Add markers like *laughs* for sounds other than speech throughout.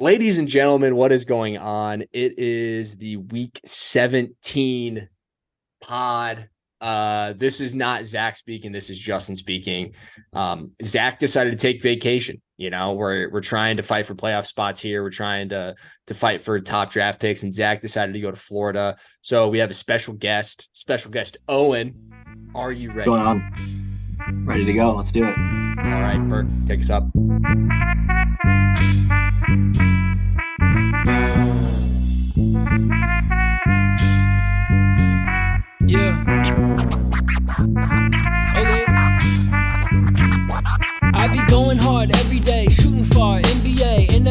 Ladies and gentlemen, what is going on? It is the week 17 pod. Uh, this is not Zach speaking. This is Justin speaking. Um, Zach decided to take vacation. You know, we're we're trying to fight for playoff spots here. We're trying to to fight for top draft picks, and Zach decided to go to Florida. So we have a special guest, special guest Owen. Are you ready? What's going on? Ready to go. Let's do it. All right, Burke, take us up.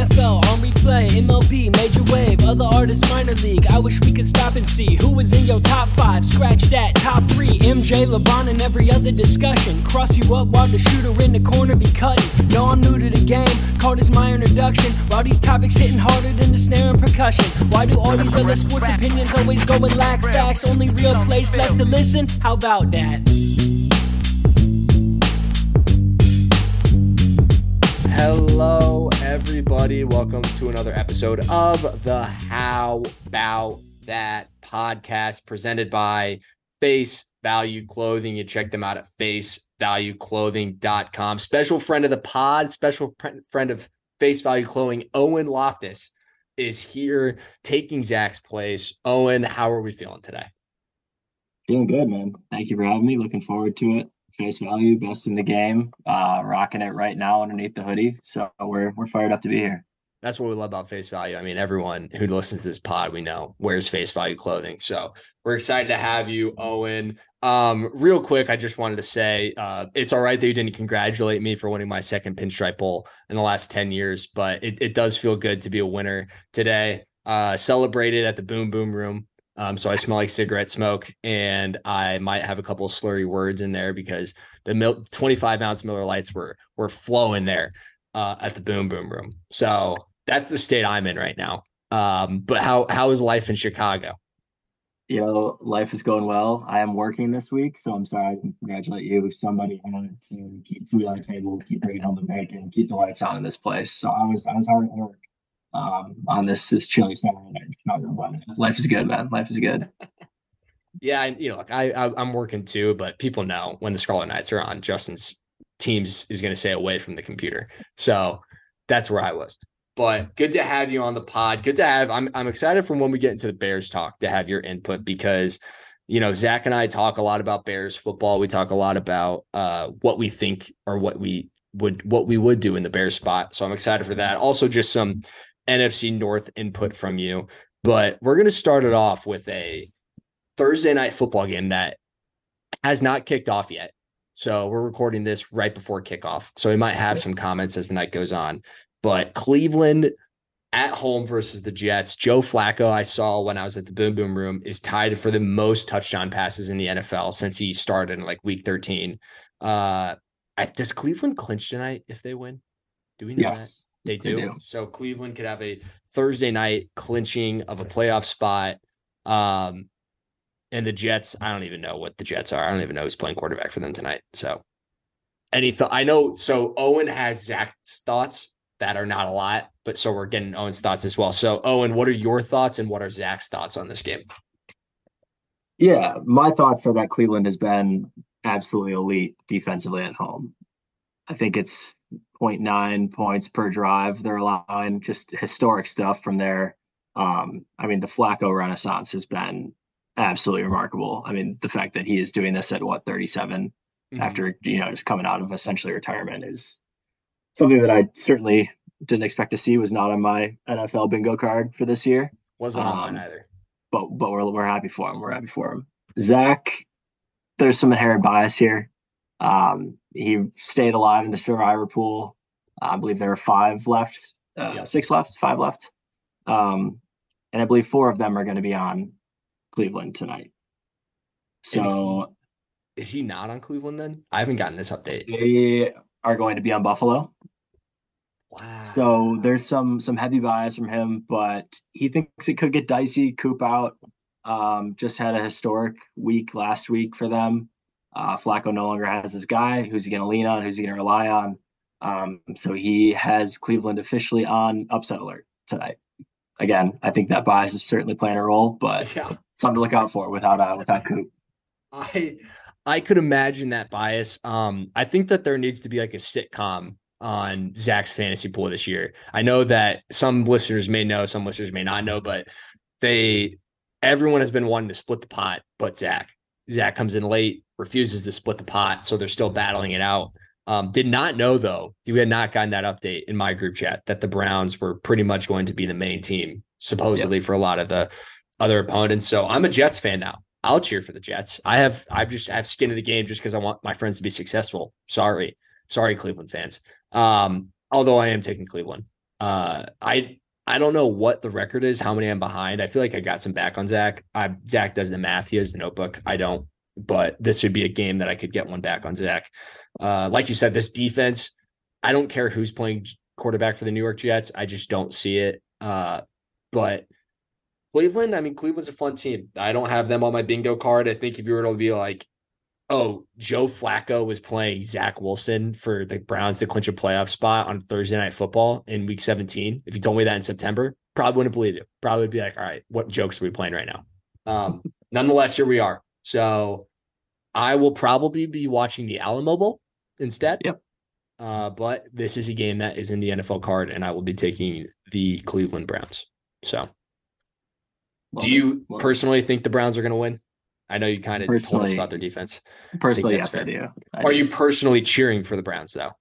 NFL, on replay, MLB, major wave, other artists, minor league. I wish we could stop and see who was in your top five. Scratch that, top three. MJ, LeBron, and every other discussion. Cross you up while the shooter in the corner be cutting. No, I'm new to the game, call this my introduction. While these topics hitting harder than the snare and percussion. Why do all these other sports opinions always go and lack facts? Only real place left to listen? How about that? Hello, everybody. Welcome to another episode of the How About That podcast presented by Face Value Clothing. You check them out at facevalueclothing.com. Special friend of the pod, special friend of Face Value Clothing, Owen Loftus, is here taking Zach's place. Owen, how are we feeling today? Feeling good, man. Thank you for having me. Looking forward to it. Face value, best in the game. Uh, rocking it right now underneath the hoodie. So we're we're fired up to be here. That's what we love about face value. I mean, everyone who listens to this pod, we know wears face value clothing. So we're excited to have you, Owen. Um, real quick, I just wanted to say uh, it's all right that you didn't congratulate me for winning my second pinstripe bowl in the last 10 years, but it, it does feel good to be a winner today. Uh, celebrated at the Boom Boom Room. Um, so I smell like cigarette smoke, and I might have a couple of slurry words in there because the mil- 25 ounce Miller Lites were were flowing there uh, at the Boom Boom Room. So that's the state I'm in right now. Um, but how how is life in Chicago? You know, life is going well. I am working this week, so I'm sorry. I can congratulate you. Somebody wanted to keep food on the table, keep bringing home the bacon, keep the lights on in this place. So I was I was hard at work um, on this this chilly Saturday night. Life is good, man. Life is good. *laughs* Yeah, and you know, like I, I am working too, but people know when the Scarlet Knights are on, Justin's teams is going to stay away from the computer. So that's where I was. But good to have you on the pod. Good to have. I'm I'm excited from when we get into the Bears talk to have your input because you know Zach and I talk a lot about Bears football. We talk a lot about uh, what we think or what we would what we would do in the Bears spot. So I'm excited for that. Also, just some NFC North input from you. But we're going to start it off with a Thursday night football game that has not kicked off yet. So we're recording this right before kickoff. So we might have some comments as the night goes on. But Cleveland at home versus the Jets. Joe Flacco, I saw when I was at the Boom Boom Room, is tied for the most touchdown passes in the NFL since he started in like week 13. Uh, does Cleveland clinch tonight if they win? Do we know yes. That? They do. they do. So Cleveland could have a Thursday night clinching of a playoff spot. Um, and the Jets, I don't even know what the Jets are. I don't even know who's playing quarterback for them tonight. So any thought I know so Owen has Zach's thoughts that are not a lot, but so we're getting Owen's thoughts as well. So Owen, what are your thoughts and what are Zach's thoughts on this game? Yeah, my thoughts are that Cleveland has been absolutely elite defensively at home. I think it's 0.9 points per drive. They're allowing just historic stuff from there. Um, I mean, the Flacco renaissance has been absolutely remarkable. I mean, the fact that he is doing this at what 37 mm-hmm. after you know just coming out of essentially retirement is something that I certainly didn't expect to see. Was not on my NFL bingo card for this year. Wasn't um, on mine either. But but we're we're happy for him. We're happy for him. Zach, there's some inherent bias here. Um, he stayed alive in the survivor pool. I believe there are five left, uh, yeah. six left, five left. Um, and I believe four of them are going to be on Cleveland tonight. So he, is he not on Cleveland then? I haven't gotten this update. They are going to be on Buffalo. Wow. So there's some some heavy bias from him, but he thinks it could get dicey. Coop out. Um, just had a historic week last week for them. Uh, Flacco no longer has his guy. Who's he going to lean on? Who's he going to rely on? Um, so he has Cleveland officially on upset alert tonight. Again, I think that bias is certainly playing a role, but Yeah. something to look out for without uh, without Coop. I I could imagine that bias. Um, I think that there needs to be like a sitcom on Zach's fantasy pool this year. I know that some listeners may know, some listeners may not know, but they everyone has been wanting to split the pot, but Zach. Zach comes in late, refuses to split the pot, so they're still battling it out. Um, did not know though, we had not gotten that update in my group chat that the Browns were pretty much going to be the main team, supposedly for a lot of the other opponents. So I'm a Jets fan now. I'll cheer for the Jets. I have I've just I have skin in the game just because I want my friends to be successful. Sorry. Sorry, Cleveland fans. Um, although I am taking Cleveland. Uh I I don't know what the record is, how many I'm behind. I feel like I got some back on Zach. I Zach does the math. He has the notebook. I don't, but this would be a game that I could get one back on Zach. Uh, like you said, this defense, I don't care who's playing quarterback for the New York Jets. I just don't see it. Uh, but Cleveland, I mean, Cleveland's a fun team. I don't have them on my bingo card. I think if you were to be like, oh, Joe Flacco was playing Zach Wilson for the Browns to clinch a playoff spot on Thursday Night Football in Week 17. If you told me that in September, probably wouldn't believe it. Probably would be like, all right, what jokes are we playing right now? Um, *laughs* nonetheless, here we are. So I will probably be watching the Alamo Bowl instead. Yep. Uh, but this is a game that is in the NFL card, and I will be taking the Cleveland Browns. So, Love do you Love it. personally think the Browns are going to win? I know you kind of told us about their defense. personally? that's Yes, I do. I Are do. you personally cheering for the Browns though?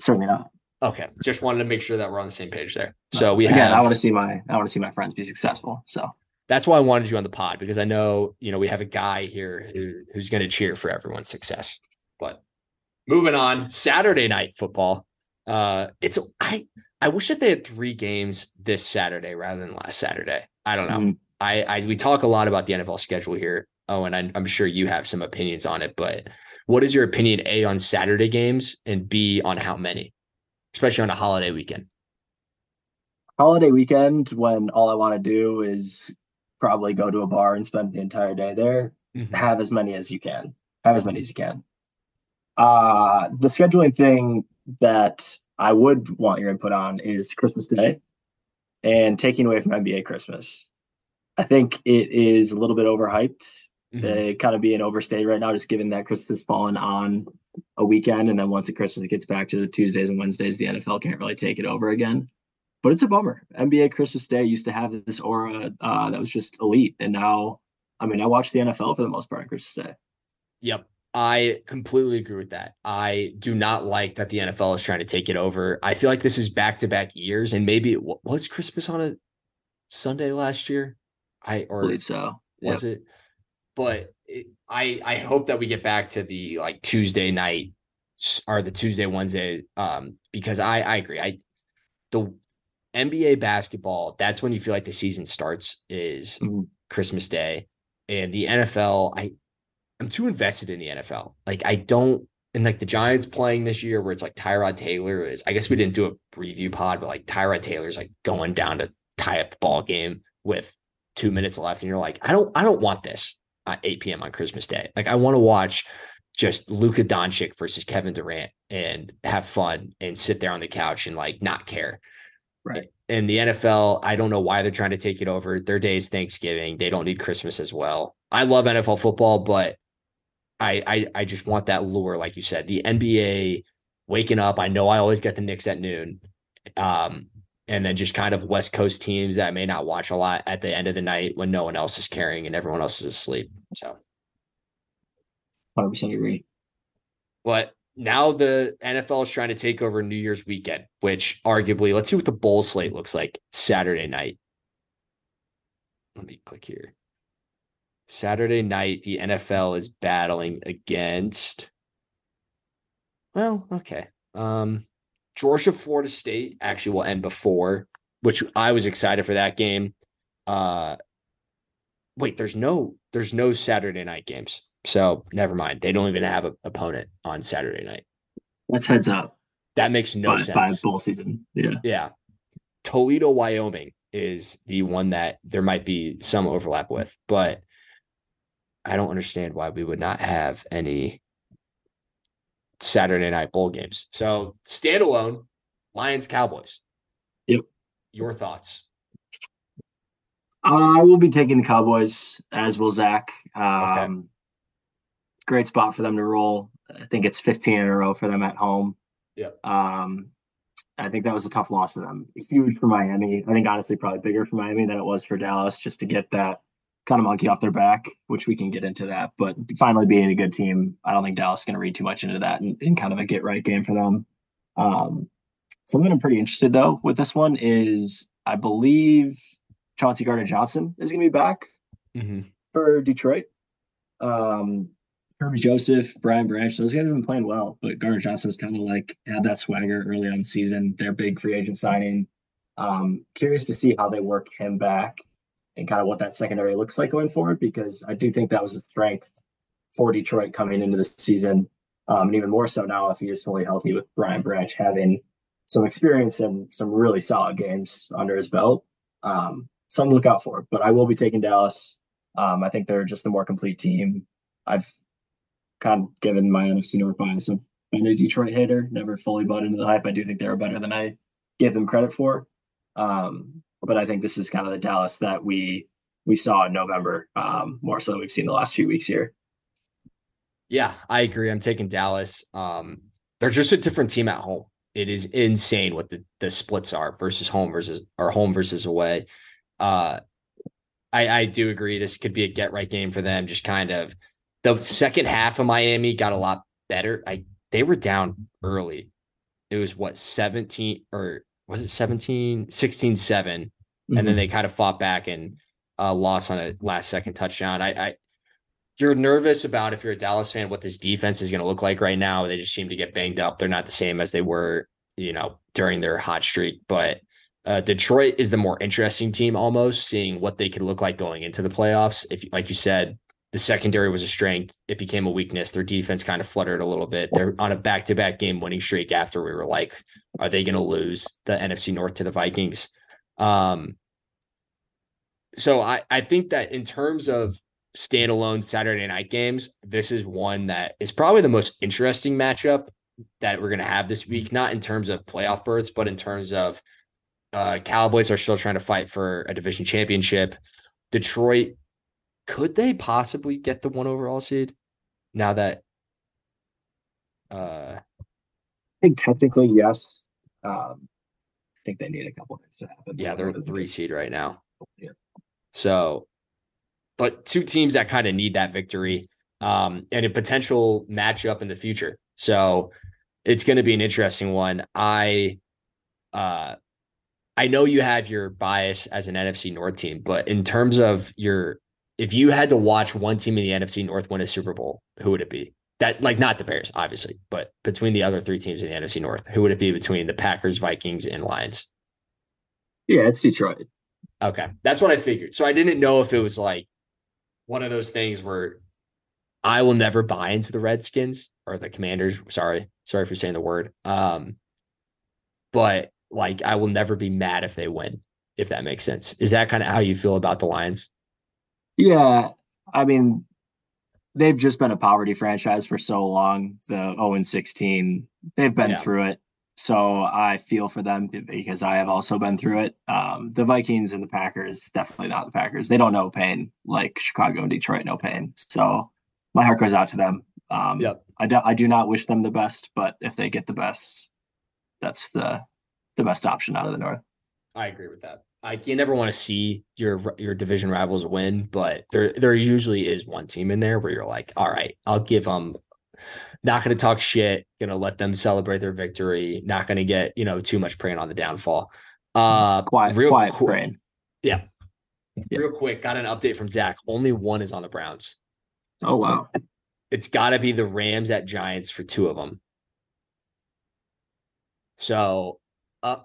certainly not? Okay, just wanted to make sure that we're on the same page there. So we again, have. I want to see my I want to see my friends be successful. So that's why I wanted you on the pod because I know you know we have a guy here who, who's going to cheer for everyone's success. But moving on, Saturday night football. Uh, it's I I wish that they had three games this Saturday rather than last Saturday. I don't know. mm, I, I we talk a lot about the NFL schedule here. Oh, and I, I'm sure you have some opinions on it, but what is your opinion A on Saturday games and B on how many, especially on a holiday weekend? holiday weekend when all I want to do is probably go to a bar and spend the entire day there. Have as many as you can. Have as many as you can. Uh the scheduling thing that I would want your input on is Christmas Day and taking away from NBA Christmas. I think it is a little bit overhyped. Mhm. They kind of being overstayed right now, just given that Christmas has fallen on a weekend, and then once the Christmas it gets back to the Tuesdays and Wednesdays, the NFL can't really take it over again. But it's a bummer. NBA Christmas Day used to have this aura uh, that was just elite, and now, I mean, I watch the NFL for the most part on Christmas Day. Yep. I completely agree with that. I do not like that the NFL is trying to take it over. I feel like this is back to back years, and maybe it wa- was Christmas on a Sunday last year. I I or believe so. was it? But it, I I hope that we get back to the like Tuesday night or the Tuesday Wednesday um because I I agree. I the NBA basketball that's when you feel like the season starts is Mhm. Christmas Day and the NFL I I'm too invested in the NFL. Like I don't and like the Giants playing this year where it's like Tyrod Taylor is I guess we didn't do a preview pod but like Tyrod Taylor's like going down to tie up the ball game with 2 minutes left and you're like I don't I don't want this at 8 p.m. on Christmas Day. Like I want to watch just Luka Doncic versus Kevin Durant and have fun and sit there on the couch and like not care. Right. And the NFL, I don't know why they're trying to take it over. Their day is Thanksgiving. They don't need Christmas as well. I love NFL football, but I I I just want that lure, like you said. The NBA waking up. I know I always get the Knicks at noon. Um, and then just kind of West Coast teams that may not watch a lot at the end of the night when no one else is carrying and everyone else is asleep. So 100% agree. But now the NFL is trying to take over New Year's weekend, which arguably, let's see what the bowl slate looks like Saturday night. Let me click here. Saturday night, the NFL is battling against. Well, okay. Um, Georgia, Florida State actually will end before, which I was excited for that game. Uh, wait, there's no, there's no Saturday night games. So never mind. They don't even have an opponent on Saturday night. That's heads up That makes no by, sense. by bowl season. Yeah. Yeah. Toledo, Wyoming is the one that there might be some overlap with, but I don't understand why we would not have any Saturday night bowl games. So standalone, Lions, Cowboys. Yep. Your thoughts? Uh, I will be taking the Cowboys, as will Zach. Um, Okay. Great spot for them to roll. I think it's 15 in a row for them at home. Yep. Um, I think that was a tough loss for them. Huge for Miami. I think honestly, probably bigger for Miami than it was for Dallas, just to get that kind of monkey off their back, which we can get into that. But finally being a good team, I don't think Dallas is going to read too much into that and, in kind of a get right game for them. Um, something I'm pretty interested though with this one is I believe Chauncey Gardner Johnson is going to be back Mm-hmm. for Detroit. Um, Kerby Joseph, Brian Branch, those guys have been playing well, but Gardner Johnson was kind of like had that swagger early on the season. Their big free agent signing. Um, curious to see how they work him back and kind of what that secondary looks like going forward because I do think that was a strength for Detroit coming into the season. Um, and even more so now if he is fully healthy with Brian Branch having some experience and some really solid games under his belt. Um, something to look out for. But I will be taking Dallas. Um, I think they're just a more complete team. I've kind of given my NFC North bias. I've been a Detroit hater, never fully bought into the hype. I do think they're better than I give them credit for. Um, but I think this is kind of the Dallas that we we saw in November, um, more so than we've seen the last few weeks here. Yeah, I agree. I'm taking Dallas. Um, they're just a different team at home. It is insane what the, the splits are versus home versus or home versus away. Uh, I, I do agree. This could be a get right game for them. Just kind of the second half of Miami got a lot better. I they were down early. It was what 17 or was it 17, 16, 7. And then they kind of fought back and uh, lost on a last second touchdown. I, I you're nervous about if you're a Dallas fan what this defense is going to look like right now. They just seem to get banged up. They're not the same as they were, you know, during their hot streak. But uh, Detroit is the more interesting team, almost seeing what they could look like going into the playoffs. If, like you said, the secondary was a strength, it became a weakness. Their defense kind of fluttered a little bit. They're on a back-to-back game winning streak. After we were like, are they going to lose the NFC North to the Vikings? Um, so I I think that in terms of standalone Saturday night games, this is one that is probably the most interesting matchup that we're going to have this week. Not in terms of playoff berths, but in terms of uh, Cowboys are still trying to fight for a division championship. Detroit, could they possibly get the one overall seed now that? Uh, I think technically, yes. Um, I think they need a couple things to happen. yeah, they're a three seed right now. Yeah. So, but two teams that kind of need that victory um, and a potential matchup in the future. So it's going to be an interesting one. I, uh, I know you have your bias as an NFC North team, but in terms of your, if you had to watch one team in the NFC North win a Super Bowl, who would it be? That like not the Bears, obviously, but between the other three teams in the NFC North, who would it be between the Packers, Vikings, and Lions? Yeah, it's Detroit. Okay. That's what I figured. So I didn't know if it was like one of those things where I will never buy into the Redskins or the Commanders. Sorry. Sorry for saying the word. Um, but like I will never be mad if they win, if that makes sense. Is that kind of how you feel about the Lions? Yeah, I mean, they've just been a poverty franchise for so long. The 0 and 16, they've been Yeah. through it. So I feel for them because I have also been through it. Um, the Vikings and the Packers, definitely not the Packers. They don't know pain like Chicago and Detroit know pain. So my heart goes out to them. Um, Yep. I, do, I do not wish them the best, but if they get the best, that's the the best option out of the North. I agree with that. I you never want to see your your division rivals win, but there there usually is one team in there where you're like, all right, I'll give them. Not going to talk shit. Going to let them celebrate their victory. Not going to get you know too much praying on the downfall. Uh, Quiet, real quiet quick- brain. Yeah. real quick, got an update from Zach. Only one is on the Browns. Oh wow. It's got to be the Rams at Giants for two of them. So, uh,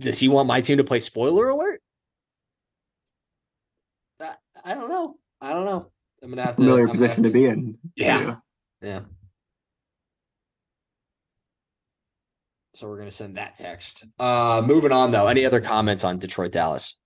does he want my team to play spoiler alert? I, I don't know. I don't know. I'm gonna have to. Familiar I'm gonna position have to be in. Yeah. Yeah. So we're gonna send that text. Uh, moving on though. Any other comments on Detroit Dallas?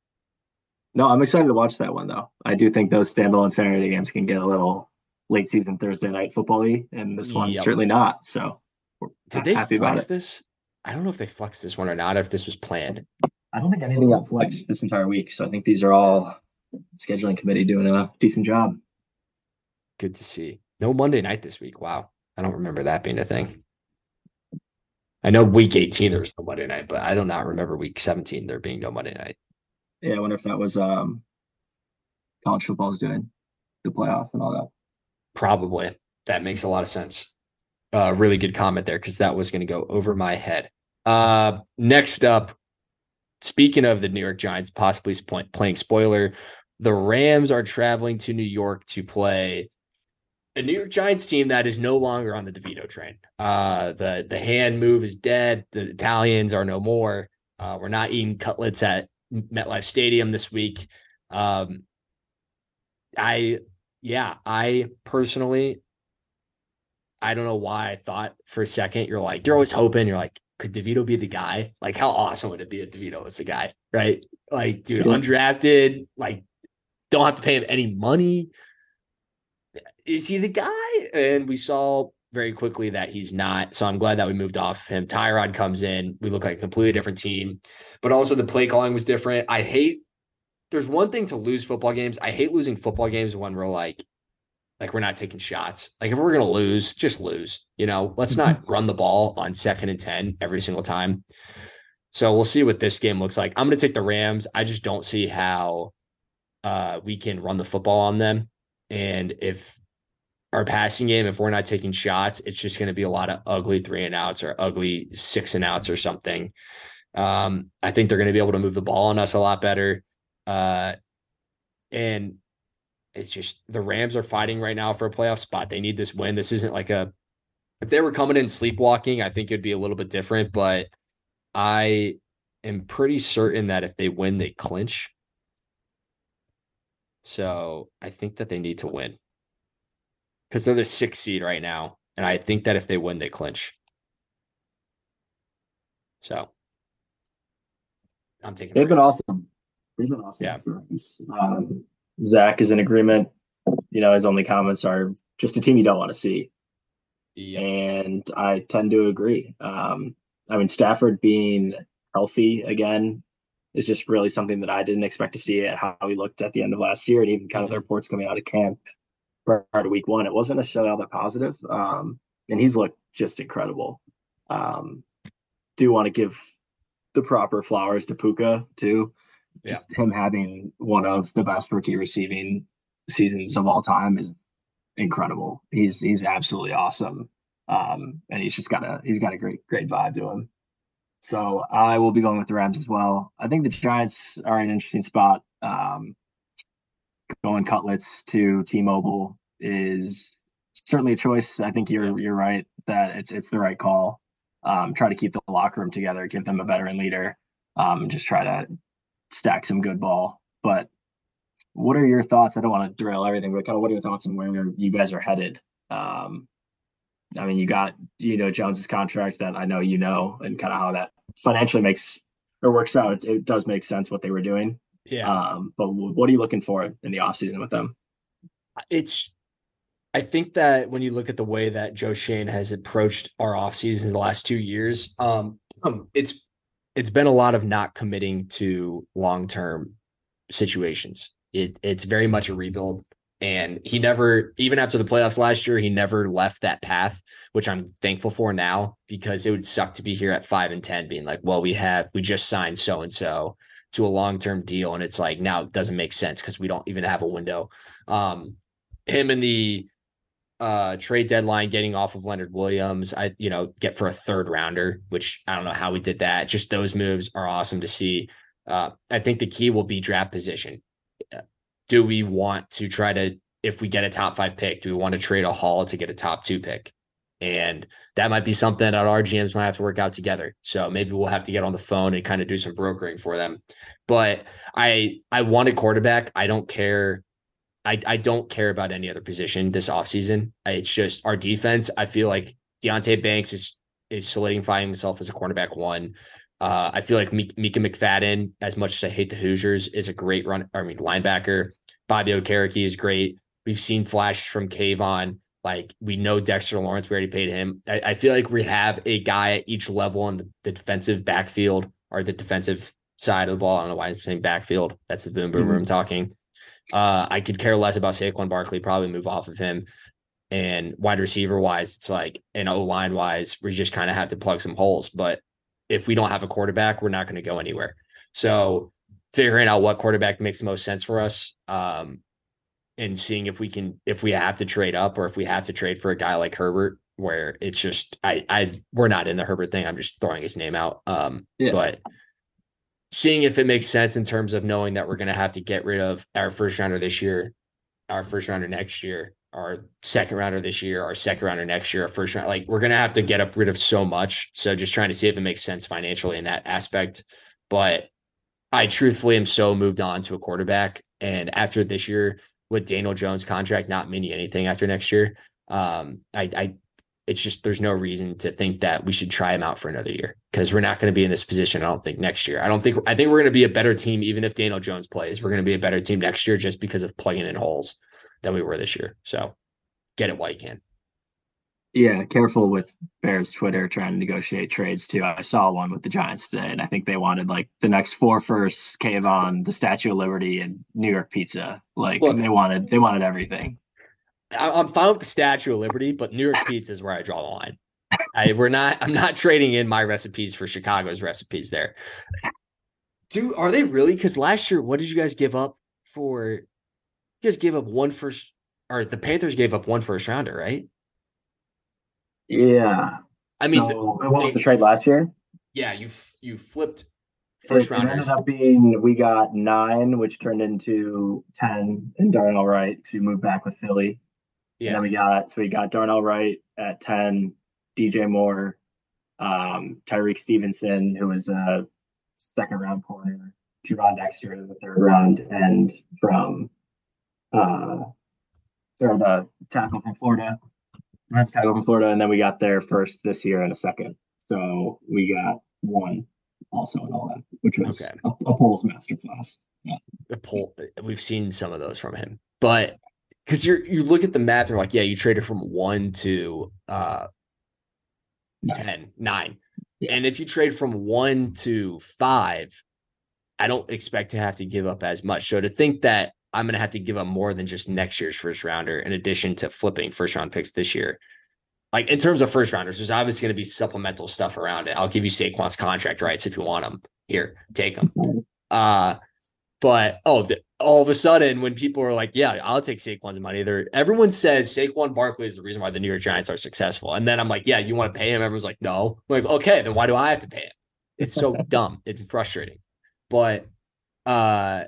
No, I'm excited to watch that one though. I do think those standalone Saturday games can get a little late season Thursday night football and this one's Yep. certainly not. So we're Did they happy about flex it. this? I don't know if they flexed this one or not. If this was planned. I don't think anything got flexed this entire week. So I think these are all scheduling committee doing a decent job. Good to see. No Monday night this week. Wow. I don't remember that being a thing. I know week 18 there was no Monday night, but I do not remember week 17 there being no Monday night. Yeah, I wonder if that was um college football's doing the playoff and all that. Probably. That makes a lot of sense. Uh really good comment there because that was going to go over my head. Uh next up, speaking of the New York Giants possibly playing spoiler, the Rams are traveling to New York to play a New York Giants team that is no longer on the DeVito train. Uh, the the hand move is dead. The Italians are no more. Uh, we're not eating cutlets at MetLife Stadium this week. Um, I yeah, I personally, I don't know why I thought for a second you're like you're always hoping you're like could DeVito be the guy? Like how awesome would it be if DeVito was the guy, right? Like dude, undrafted, like don't have to pay him any money is he the guy? And we saw very quickly that he's not. So I'm glad that we moved off him. Tyrod comes in. We look like a completely different team, but also the play calling was different. I hate. There's one thing to lose football games. I hate losing football games when we're like, like we're not taking shots. Like if we're gonna lose, just lose. You know, let's not mm-hmm. run the ball on second and ten every single time. So we'll see what this game looks like. I'm gonna take the Rams. I just don't see how uh, we can run the football on them. And if our passing game, if we're not taking shots, it's just going to be a lot of ugly three and outs or ugly six and outs or something. Um, I think they're going to be able to move the ball on us a lot better. Uh, and it's just the Rams are fighting right now for a playoff spot. They need this win. This isn't like a, if they were coming in sleepwalking, I think it'd be a little bit different, but I am pretty certain that if they win, they clinch. So I think that they need to win because they're the sixth seed right now. And I think that if they win, they clinch. So I'm taking. They've been awesome. They've been awesome. Yeah. Um, Zach is in agreement. You know, his only comments are just a team you don't want to see. Yeah. And I tend to agree. Um, I mean, Stafford being healthy again is just really something that I didn't expect to see at how he looked at the end of last year, and even kind of the reports coming out of camp prior to week one, it wasn't necessarily all that positive. Um, and he's looked just incredible. Um, do want to give the proper flowers to Puka too. Yeah. him having one of the best rookie receiving seasons of all time is incredible. He's he's absolutely awesome. Um, and he's just got a he's got a great great vibe to him. So I will be going with the Rams as well. I think the Giants are an interesting spot. Um, going cutlets to T-Mobile is certainly a choice. I think you're you're right that it's it's the right call. Um, try to keep the locker room together, give them a veteran leader, um, just try to stack some good ball. But what are your thoughts? I don't want to derail everything, but kind of what are your thoughts on where you guys are headed? Um, I mean, you got you know Jones's contract that I know you know, and kind of how that financially makes or works out. It, it does make sense what they were doing. Yeah. Um, but what are you looking for in the offseason with them? It's I think that when you look at the way that Joe Schoen has approached our off seasons the last two years, um, *clears throat* it's it's been a lot of not committing to long term situations. It it's very much a rebuild, and he never, even after the playoffs last year, he never left that path, which I'm thankful for now because it would suck to be here at five and ten, being like, well, we have we just signed so and so to a long term deal, and it's like now it doesn't make sense because we don't even have a window. Um, him and the uh trade deadline getting off of Leonard Williams, I you know, get for a third rounder, which I don't know how we did that. Just those moves are awesome to see. Uh I think the key will be draft position. Do we want to try to if we get a top 5 pick, do we want to trade a haul to get a top 2 pick? And that might be something that our GMs might have to work out together. So maybe we'll have to get on the phone and kind of do some brokering for them. But I I want a quarterback. I don't care I, I don't care about any other position this offseason. It's just our defense. I feel like Deonte Banks is is solidifying himself as a cornerback one. Uh, I feel like Micah McFadden, as much as I hate the Hoosiers, is a great run. I mean, linebacker. Bobby Okereke is great. We've seen flashes from Kayvon. Like we know Dexter Lawrence, we already paid him. I, I feel like we have a guy at each level in the, the defensive backfield or the defensive side of the ball. I don't know why I'm saying backfield. That's the boom boom Mhm. room talking. Uh, I could care less about Saquon Barkley, probably move off of him. And wide receiver wise, it's like, and O line wise, we just kind of have to plug some holes. But if we don't have a quarterback, we're not going to go anywhere. So figuring out what quarterback makes the most sense for us, um, and seeing if we can, if we have to trade up or if we have to trade for a guy like Herbert, where it's just, I, I, we're not in the Herbert thing. I'm just throwing his name out. Um, Yeah. but seeing if it makes sense in terms of knowing that we're going to have to get rid of our first rounder this year, our first rounder next year, our second rounder this year, our second rounder next year, our first round. Like we're going to have to get up rid of so much. So just trying to see if it makes sense financially in that aspect. But I truthfully am so moved on to a quarterback. And after this year, with Daniel Jones' contract not meaning anything after next year, um, I, I it's just there's no reason to think that we should try him out for another year because we're not going to be in this position. I don't think next year. I don't think I think we're going to be a better team even if Daniel Jones plays. We're going to be a better team next year just because of plugging in holes than we were this year. So get it while you can. Yeah, careful with Bears Twitter trying to negotiate trades too. I saw one with the Giants today, and I think they wanted like the next four firsts, Kayvon, the Statue of Liberty, and New York Pizza. Like Look- they wanted, they wanted everything. I- I'm fine with the Statue of Liberty, but New York Pizza is where I draw the line. I we're not. I'm not trading in my recipes for Chicago's recipes. There, dude. Are they really? Because last year, what did you guys give up for? You guys gave up one first, or the Panthers gave up one first rounder, right? Yeah. I mean, the- what was they- the trade last year? yeah, you you flipped first it, it rounders. ended up being we got nine, which turned into ten, and Darnell Wright to move back with Philly. And Yeah, then we got so we got Darnell Wright at ten, DJ Moore, um, Tyrique Stevenson, who was a second round corner, Gervon Dexter in the third round, and from uh or the tackle from Florida. Tackle from Florida, and then we got their first this year and a second. So we got one also in all that, which was Okay. a, a Poles masterclass. the pole, We've seen some of those from him, but because you're you look at the math, and you're like, yeah, you traded from one to uh Nine. 10, nine. Yeah. And if you trade from one to five, I don't expect to have to give up as much. So to think that I'm going to have to give up more than just next year's first rounder, in addition to flipping first round picks this year, like in terms of first rounders, there's obviously going to be supplemental stuff around it. I'll give you Saquon's contract rights if you want them. Here, take them. Uh, but oh, the, all of a sudden, when people are like, "Yeah, I'll take Saquon's money," there, everyone says Saquon Barkley is the reason why the New York Giants are successful. And then I'm like, "Yeah, you want to pay him?" Everyone's like, "No." I'm like, okay, then why do I have to pay him? It's so *laughs* dumb. It's frustrating. But uh,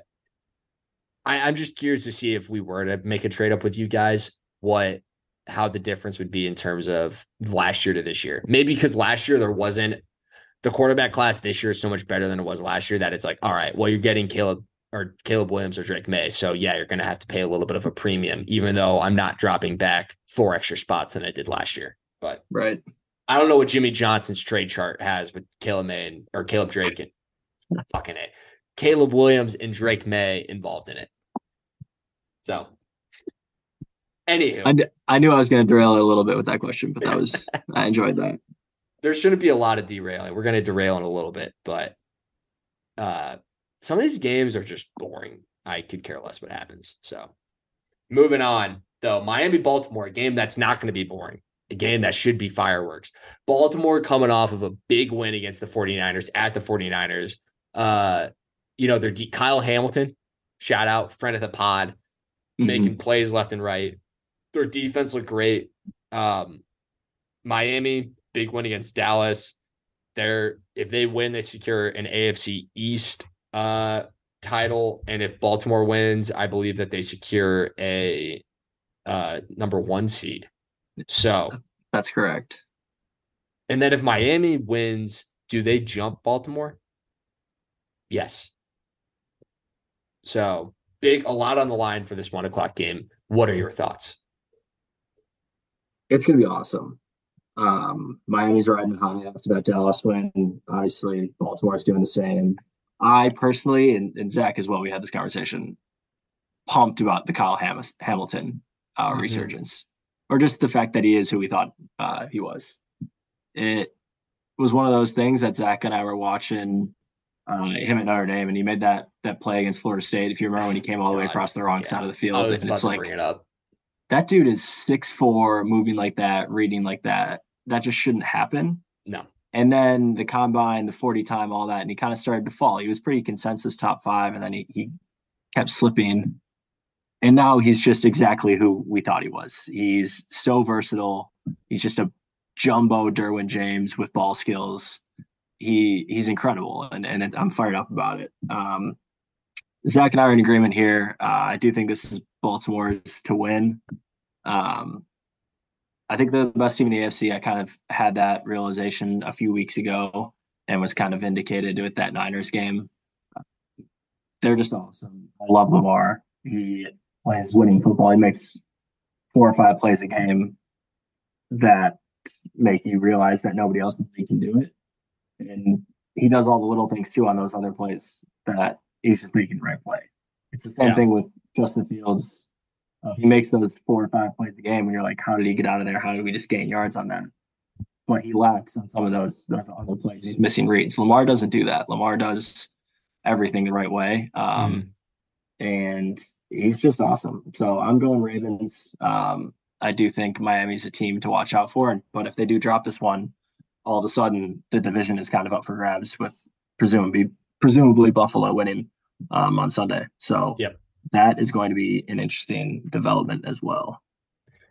I, I'm just curious to see if we were to make a trade up with you guys, what how the difference would be in terms of last year to this year. Maybe because last year there wasn't the quarterback class this year is so much better than it was last year that it's like, all right, well, you're getting Caleb or Caleb Williams or Drake Maye. So yeah, you're gonna have to pay a little bit of a premium, even though I'm not dropping back four extra spots than I did last year. But Right. I don't know what Jimmy Johnson's trade chart has with Caleb May and, or Caleb Drake and fucking it. Caleb Williams and Drake Maye involved in it. So anywho, I, d- I knew I was going to derail it a little bit with that question, but that was *laughs* I enjoyed that. there shouldn't be a lot of derailing. We're going to derail in a little bit, but uh, some of these games are just boring. I could care less what happens. So moving on, though, Miami Baltimore, a game that's not going to be boring, a game that should be fireworks. Baltimore coming off of a big win against the 49ers at the 49ers. Uh, you know, they're de- Kyle Hamilton, shout out, friend of the pod, Mhm. making plays left and right. Their defense looked great. Um, Miami, big win against Dallas. They're if they win, they secure an AFC East uh title. And if Baltimore wins, I believe that they secure a uh number one seed. So That's correct. and then if Miami wins, do they jump Baltimore? Yes. So big, a lot on the line for this one o'clock game. What are your thoughts? It's going to be awesome. Um, Miami's riding high after that Dallas win. Obviously, Baltimore's doing the same. I personally, and, and Zach as well, we had this conversation, pumped about the Kyle Ham- Hamilton uh, Mhm. resurgence, or just the fact that he is who we thought uh, he was. It was one of those things that Zach and I were watching uh, him at Notre Dame, and he made that that play against Florida State. If you remember when he came all the way across the wrong yeah. side of the field, and it's like bring it up. that dude is six four, moving like that, reading like that. That just shouldn't happen. No. And then the combine, the 40 time, all that, and he kind of started to fall. He was pretty consensus top five, and then he, he kept slipping. And now he's just exactly who we thought he was. He's so versatile. He's just a jumbo Derwin James with ball skills. He he's incredible, and and I'm fired up about it. Um, Zach and I are in agreement here. Uh, I do think this is Baltimore's to win. Um, I think they're the best team in the AFC. I kind of had that realization a few weeks ago and was kind of vindicated with that Niners game. They're just awesome. I love Lamar. He plays winning football. He makes four or five plays a game that make you realize that nobody else in the league can do it. And he does all the little things too on those other plays that he's just making the right play. It's the same Yeah. thing with Justin Fields. He makes those four or five plays a game, and you're like, how did he get out of there? How did we just gain yards on that? But he lacks on some of those those other plays. He's missing reads. Lamar doesn't do that. Lamar does everything the right way, um, and he's just awesome. So I'm going Ravens. Um, I do think Miami's a team to watch out for, but if they do drop this one, all of a sudden the division is kind of up for grabs with presumably presumably Buffalo winning um, on Sunday. So Yep. That is going to be an interesting development as well.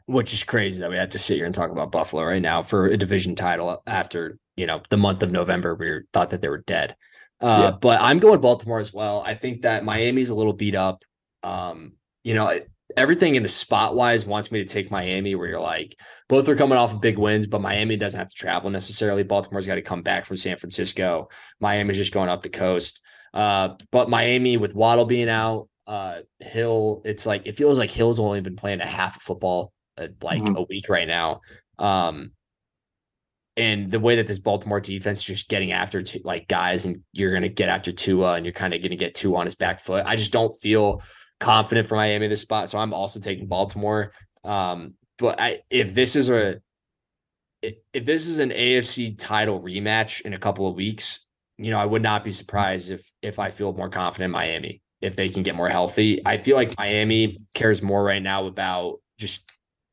which is crazy that we had to sit here and talk about Buffalo right now for a division title after you know the month of November we thought that they were dead. Uh, Yeah. But I'm going Baltimore as well. I think that Miami's a little beat up. Um, you know, everything in the spot wise wants me to take Miami, where you're like both are coming off of big wins, but Miami doesn't have to travel necessarily. Baltimore's got to come back from San Francisco. Miami's just going up the coast. Uh, but Miami with Waddle being out, uh, Hill, it's like it feels like Hill's only been playing a half of football uh, like Mhm. a week right now. Um, and the way that this Baltimore defense is just getting after t- like guys, and you're going to get after Tua, and you're kind of going to get Tua on his back foot. I just don't feel confident for Miami this spot, so I'm also taking Baltimore. Um, but I, if this is a if if this is an AFC title rematch in a couple of weeks, you know, I would not be surprised if if I feel more confident in Miami if they can get more healthy. I feel like Miami cares more right now about just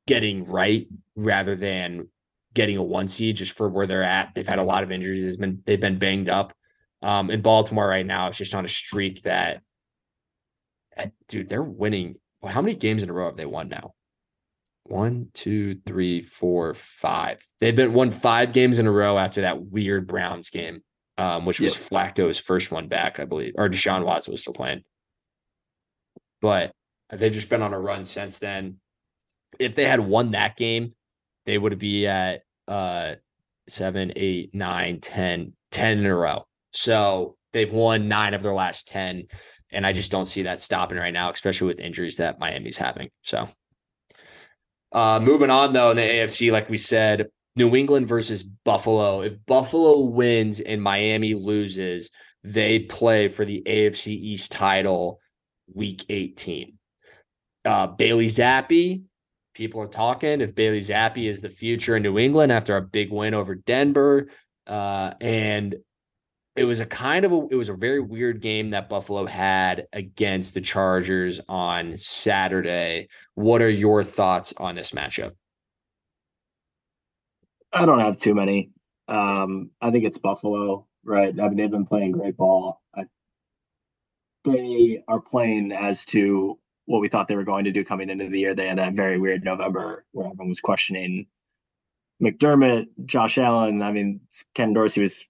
getting right rather than getting a one seed just for where they're at. They've had a lot of injuries. It's been they've been banged up. Um, in Baltimore right now, it's just on a streak that, eh, dude, they're winning. How many games in a row have they won now? One, two, three, four, five. They've been won five games in a row after that weird Browns game, um, which was Flacco's first one back, I believe, or Deshaun Watson was still playing. But they've just been on a run since then. If they had won that game, they would be at uh seven, eight, nine, 10, 10 in a row. So they've won nine of their last 10. And I just don't see that stopping right now, especially with injuries that Miami's having. So uh moving on though in the AFC, like we said, New England versus Buffalo. If Buffalo wins and Miami loses, they play for the AFC East title week 18. Uh Bailey Zappe, people are talking if Bailey Zappe is the future in New England after a big win over Denver. Uh, and it was a kind of a, it was a very weird game that Buffalo had against the Chargers on Saturday. What are your thoughts on this matchup? I don't have too many. Um, I think it's Buffalo, right? I mean, they've been playing great ball. I, they are playing as to what we thought they were going to do coming into the year. They had that very weird November where everyone was questioning McDermott, Josh Allen. I mean, Ken Dorsey was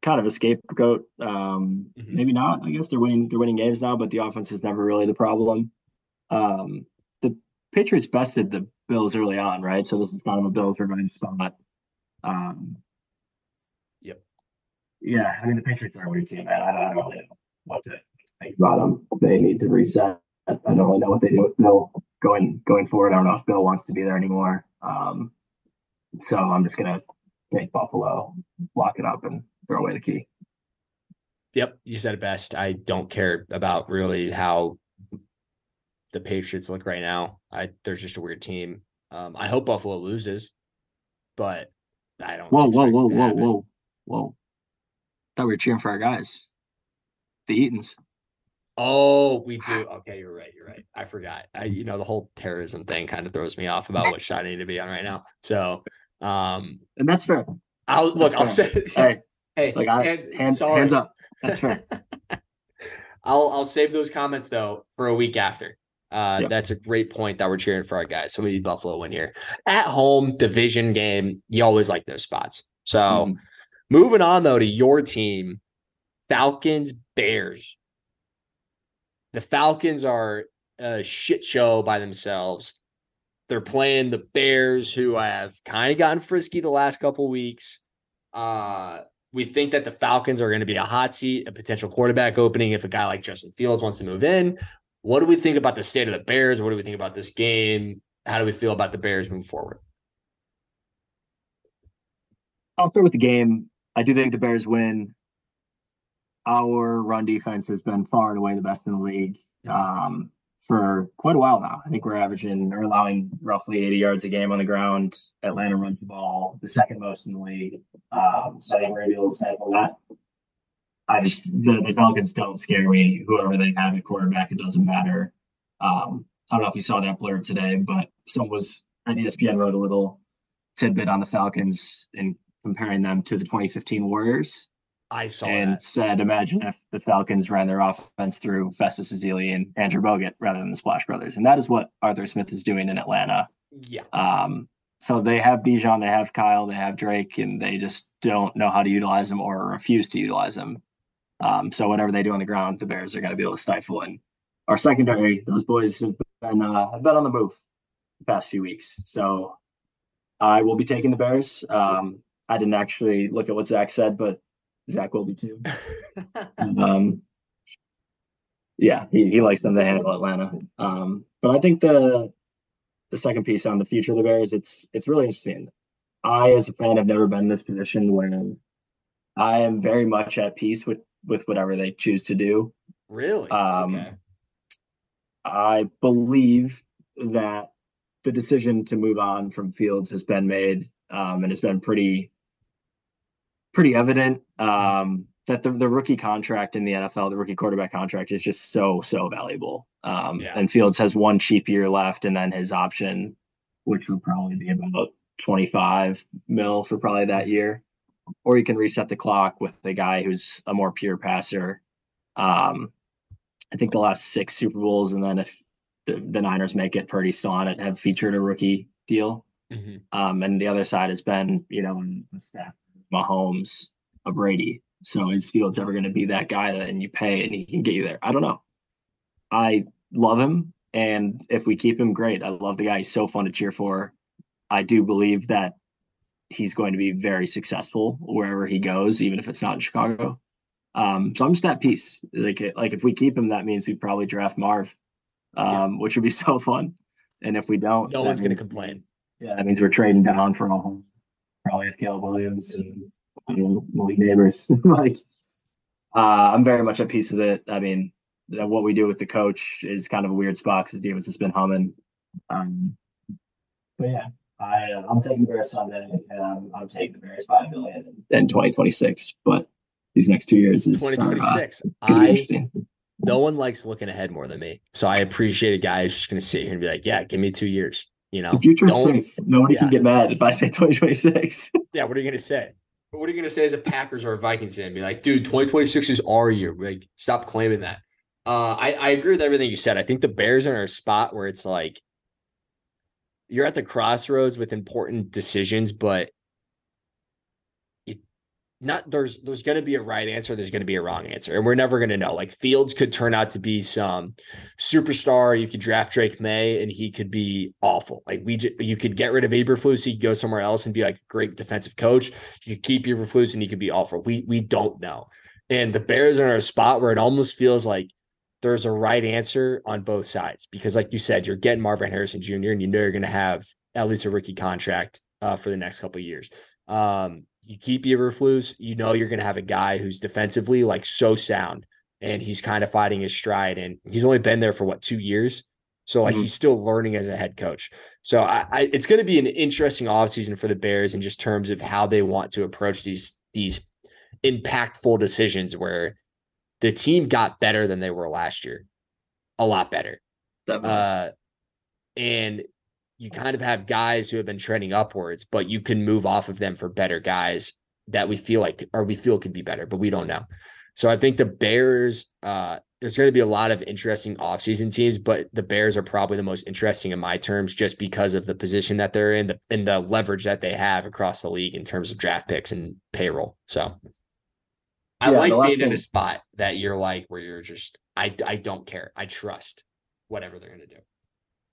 kind of a scapegoat. Um, Mhm. Maybe not. I guess they're winning. They're winning games now, but the offense was never really the problem. Um, the Patriots bested the Bills early on, right? So this is kind of a Bills revenge spot. Um, Yep. Yeah, I mean the Patriots are a weird team, man. I don't, I don't really know what to think about them. They need to reset. I don't really know what they do with Bill going going forward. I don't know if Bill wants to be there anymore. Um, so I'm just gonna take Buffalo, lock it up, and throw away the key. Yep, you said it best. I don't care about really how the Patriots look right now. I there's just a weird team. Um, I hope Buffalo loses, but I don't. Whoa, whoa, whoa, whoa, whoa, whoa! Thought we were cheering for our guys. the Eatons. Oh, we do. Okay, you're right. You're right. I forgot. I, you know, the whole terrorism thing kind of throws me off about what shot I need to be on right now. So, um, and that's fair. I'll look. I'll say. *laughs* Hey, hey, like I, and- hands, hands up. That's fair. *laughs* I'll I'll save those comments though for a week after. Uh, Yep. That's a great point that we're cheering for our guys. So we need Buffalo win here at home division game. You always like those spots. So Mhm. moving on though to your team, Falcons Bears. The Falcons are a shit show by themselves. They're playing the Bears, who have kind of gotten frisky the last couple weeks. Uh, we think that the Falcons are going to be a hot seat, a potential quarterback opening if a guy like Justin Fields wants to move in. What do we think about the state of the Bears? What do we think about this game? How do we feel about the Bears moving forward? I'll start with the game. I do think the Bears win. Our run defense has been far and away the best in the league um, for quite a while now. I think we're averaging or allowing roughly 80 yards a game on the ground. Atlanta runs the ball the second most in the league. Um, so I think we're going to be able to sample that. I just, the, the Falcons don't scare me. Whoever they have at quarterback, it doesn't matter. Um, I don't know if you saw that blurb today, but someone was at ESPN wrote a little tidbit on the Falcons and comparing them to the 2015 Warriors I saw and that. said, imagine if the Falcons ran their offense through Festus Ezeli and Andrew Bogut rather than the Splash Brothers. And that is what Arthur Smith is doing in Atlanta. Yeah. Um, so they have Bijan, they have Kyle, they have Drake, and they just don't know how to utilize them or refuse to utilize them. Um, so whatever they do on the ground, the Bears are going to be able to stifle. And our secondary, those boys have been uh, have been on the move the past few weeks. So I will be taking the Bears. Um, I didn't actually look at what Zach said, but Zach will be too. *laughs* Um, yeah, he, he likes them to handle Atlanta. Um, but I think the the second piece on the future of the Bears, it's it's really interesting. I, as a fan, have never been in this position where I am very much at peace with with whatever they choose to do. really? Um, okay. I believe that the decision to move on from Fields has been made um, and has been pretty pretty evident um, that the, the rookie contract in the NFL, the rookie quarterback contract, is just so so valuable. Um, Yeah. And Fields has one cheap year left, and then his option, which would probably be about twenty five mil for probably that year, or you can reset the clock with the guy who's a more pure passer. Um, I think the last six Super Bowls, and then if the, the Niners make it, Purdy still on it, have featured a rookie deal. Mhm. Um, and the other side has been, you know, the staff, Mahomes, a Brady. So is Fields ever going to be that guy that and you pay and he can get you there? I don't know. I love him, and if we keep him, great. I love the guy. He's so fun to cheer for. I do believe that he's going to be very successful wherever he goes, even if it's not in Chicago. Um, so I'm just at peace. Like, like if we keep him, that means we probably draft Marv, um, which would be *laughs* so fun. And if we don't, No one's going to complain. Yeah, that means we're trading down for all probably have Caleb Williams and I don't know, Malik Nabers. *laughs* like, uh, I'm very much at peace with it. I mean, what we do with the coach is kind of a weird spot because Davis has been humming. Um, but yeah, I uh, I'm taking the Bears Sunday, and I'm, I'm taking the Bears five million in 2026. But these next two years is are, uh, 2026. I interesting. no one likes looking ahead more than me. So I appreciate a guy who's just going to sit here and be like, "Yeah, give me two years." You know, The future is safe. Nobody yeah. can get mad if I say *laughs* 2026. Yeah, what are you going to say? What are you going to say as a Packers or a Vikings fan? Be like, dude, 2026 is our year. Like, stop claiming that. Uh, I, I agree with everything you said. I think the Bears are in a spot where it's like you're at the crossroads with important decisions, but it, not there's there's going to be a right answer. There's going to be a wrong answer, and we're never going to know. Like Fields could turn out to be some superstar. You could draft Drake Maye, and he could be awful. Like we, j- you could get rid of Eberflus, he could go somewhere else and be like a great defensive coach. You could keep Eberflus, and he could be awful. We we don't know. And the Bears are in a spot where it almost feels like there's a right answer on both sides because, like you said, you're getting Marvin Harrison Jr. and you know you're going to have at least a rookie contract uh, for the next couple years. Um, you keep Eberflus, you know you're going to have a guy who's defensively like so sound, and he's kind of fighting his stride, and he's only been there for what two years. So like Mhm. he's still learning as a head coach. So I, I it's going to be an interesting offseason for the Bears in just terms of how they want to approach these these impactful decisions where the team got better than they were last year, a lot better. Definitely. Uh, and you kind of have guys who have been trending upwards, but you can move off of them for better guys that we feel like or we feel could be better, but we don't know. So I think the Bears, uh, there's going to be a lot of interesting offseason teams, but the Bears are probably the most interesting in my terms just because of the position that they're in the, and the leverage that they have across the league in terms of draft picks and payroll. So I Yeah, like being in a spot that you're like where you're just I I don't care. I trust whatever they're going to do.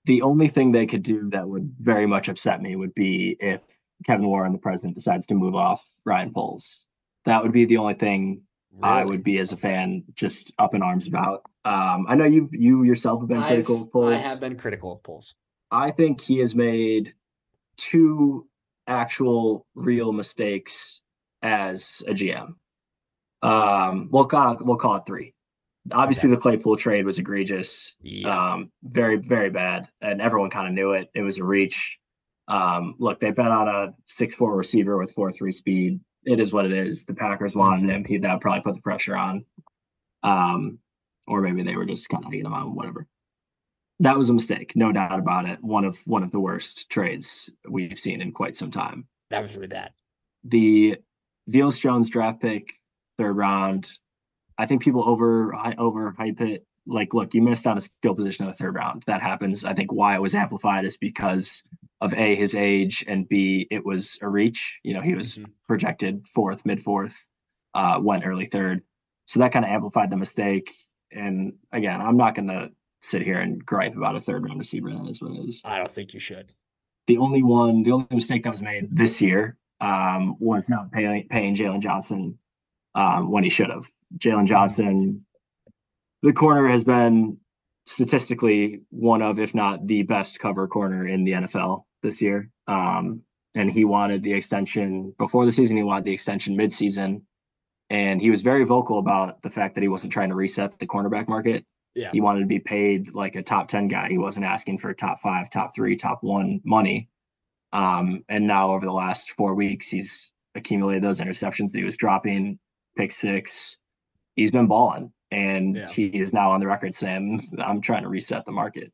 The only thing they could do that would very much upset me would be if Kevin Warren, the president, decides to move off Ryan Poles. That would be the only thing I would be as a fan just up in arms about. Um, I know you you yourself have been critical I've- of Poles. I have been critical of Poles. I think he has made two actual real mistakes as a GM. Um, we'll call we'll call it three. Obviously, the Claypool trade was egregious. Yeah. Um, very, very bad. And everyone kind of knew it. It was a reach. Um, look, they bet on a six four receiver with four three speed. It is what it is. The Packers wanted him. He that probably put the pressure on. Um, or maybe they were just kind of egging him on, whatever. That was a mistake, no doubt about it. One of one of the worst trades we've seen in quite some time. that was really bad. The Velus Jones draft pick, third round. I think people over overhype it. Like, look, you missed on a skill position in the third round. That happens. I think why it was amplified is because of a his age and b it was a reach. You know, he was Mhm. projected fourth, mid fourth, uh, went early third. So that kind of amplified the mistake. And again, I'm not going to sit here and gripe about a third round receiver. That is what it is I don't think you should. the only one, the only mistake that was made this year um, was not paying, paying Jaylon Johnson um, when he should have. Jaylon Johnson, the corner has been statistically one of, if not the best cover corner in the NFL this year. Um, and he wanted the extension before the season. He wanted the extension midseason, and he was very vocal about the fact that he wasn't trying to reset the cornerback market. Yeah. He wanted to be paid like a top 10 guy. He wasn't asking for top five, top three, top one money. Um, and now over the last four weeks, he's accumulated those interceptions that he was dropping, pick six. He's been balling. And Yeah. he is now on the record saying, I'm trying to reset the market,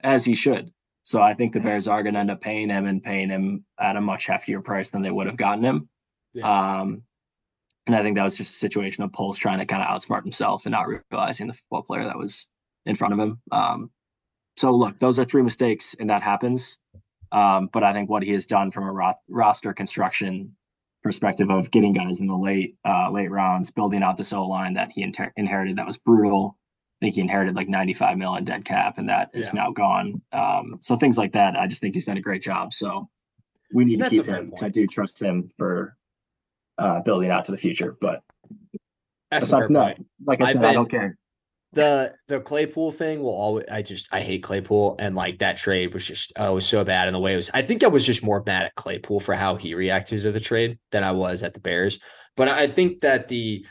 as he should. So I think the Bears are going to end up paying him and paying him at a much heftier price than they would have gotten him. Um, and I think that was just a situation of Poles trying to kind of outsmart himself and not realizing the football player that was in front of him. Um, so look, those are three mistakes, and that happens. Um, but I think what he has done from a ro- roster construction perspective of getting guys in the late uh, late rounds, building out this O line that he inter- inherited that was brutal. I think he inherited like 95 million dead cap, and that is Yeah. now gone. Um, so things like that, I just think he's done a great job. So we need That's to keep him. I do trust him for uh, building out to the future. But That's a fair that, point. like I said, I don't care. The the Claypool thing will always I just I hate Claypool and like that trade was just oh was so bad in the way it was I think I was just more mad at Claypool for how he reacted to the trade than I was at the Bears. But I think that the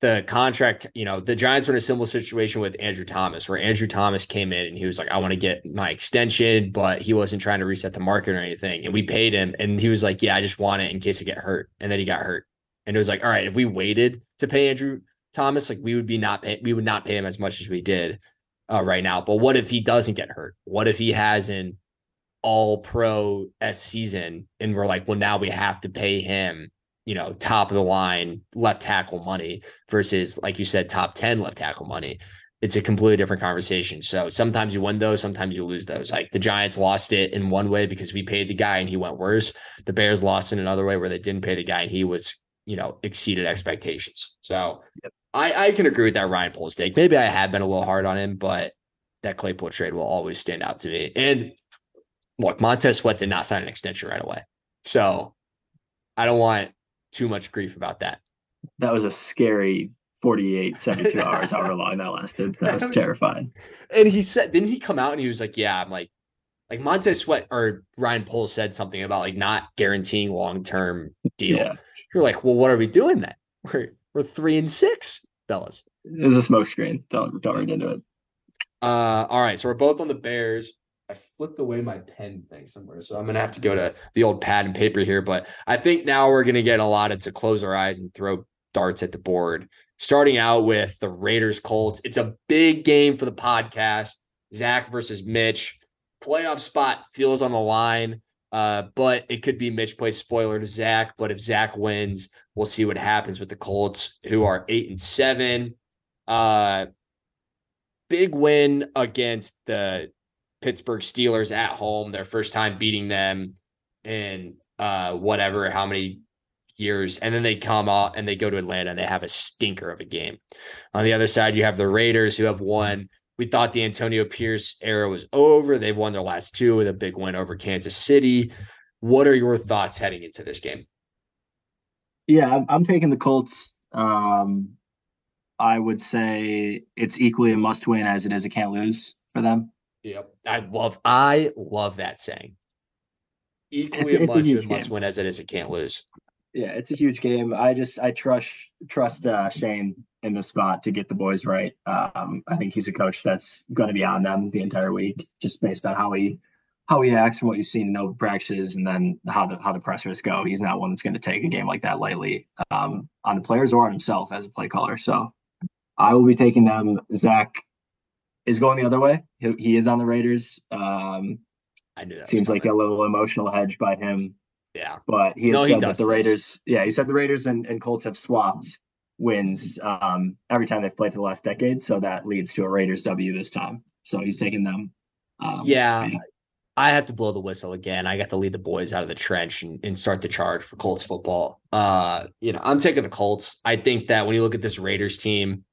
the contract, you know, the Giants were in a similar situation with Andrew Thomas, where Andrew Thomas came in and he was like, I want to get my extension, but he wasn't trying to reset the market or anything. And we paid him. And he was like, Yeah, I just want it in case I get hurt. And then he got hurt. And it was like, all right, if we waited to pay Andrew Thomas, like we would be not pay, we would not pay him as much as we did uh, right now. But what if he doesn't get hurt? What if he has an all pro S season and we're like, well, now we have to pay him, you know, top of the line left tackle money versus, like you said, top 10 left tackle money. It's a completely different conversation. So sometimes you win those, sometimes you lose those. Like the Giants lost it in one way because we paid the guy and he went worse. The Bears lost in another way where they didn't pay the guy and he was, you know, exceeded expectations. So I, I can agree with that Ryan Poles take. Maybe I have been a little hard on him, but that Claypool trade will always stand out to me. And look, Montez Sweat did not sign an extension right away. So I don't want too much grief about that. That was a scary 48, 72 *laughs* hours, however long that lasted. That was That was- terrifying. And he said, didn't he come out and he was like, yeah, I'm like, like Montez Sweat or Ryan Poles said something about like not guaranteeing long term deal. Yeah. You're like, well, what are we doing then? We're we're three and six, fellas. It was a smoke screen. Don't don't read into it. Uh, all right, so we're both on the Bears. I flipped away my pen thing somewhere, so I'm gonna have to go to the old pad and paper here. But I think now we're gonna get allotted to close our eyes and throw darts at the board. starting out with the Raiders Colts. It's a big game for the podcast. Zach versus Mitch. Playoff spot feels on the line. Uh, but it could be Mitch plays spoiler to Zach. But if Zach wins, we'll see what happens with the Colts, who are eight and seven. Uh, big win against the Pittsburgh Steelers at home, their first time beating them in uh, whatever, how many years. And then they come out and they go to Atlanta and they have a stinker of a game. On the other side, you have the Raiders who have won we thought the Antonio Pierce era was over. They've won their last two with a big win over Kansas City. What are your thoughts heading into this game? Yeah, I'm, I'm taking the Colts. Um, I would say it's equally a must win as it is a can't lose for them. Yep. I love I love that saying. Equally it's, a, it's must, a must win as it is a can't lose. Yeah, it's a huge game. I just I trust trust uh, Shane in the spot to get the boys right. Um, I think he's a coach that's going to be on them the entire week, just based on how he how he acts from what you've seen in open practices, and then how the how the pressers go. He's not one that's going to take a game like that lightly um, on the players or on himself as a play caller. So I will be taking them. Zach is going the other way. He, he is on the Raiders. Um, I knew that seems like a little emotional hedge by him yeah. But he has no, said that the Raiders, this. yeah, he said the Raiders and, and Colts have swapped wins um, every time they've played for the last decade. So that leads to a Raiders W this time. So he's taking them. Um, yeah. I have to blow the whistle again. I got to lead the boys out of the trench and, and start the charge for Colts football. Uh, you know, I'm taking the Colts. I think that when you look at this Raiders team,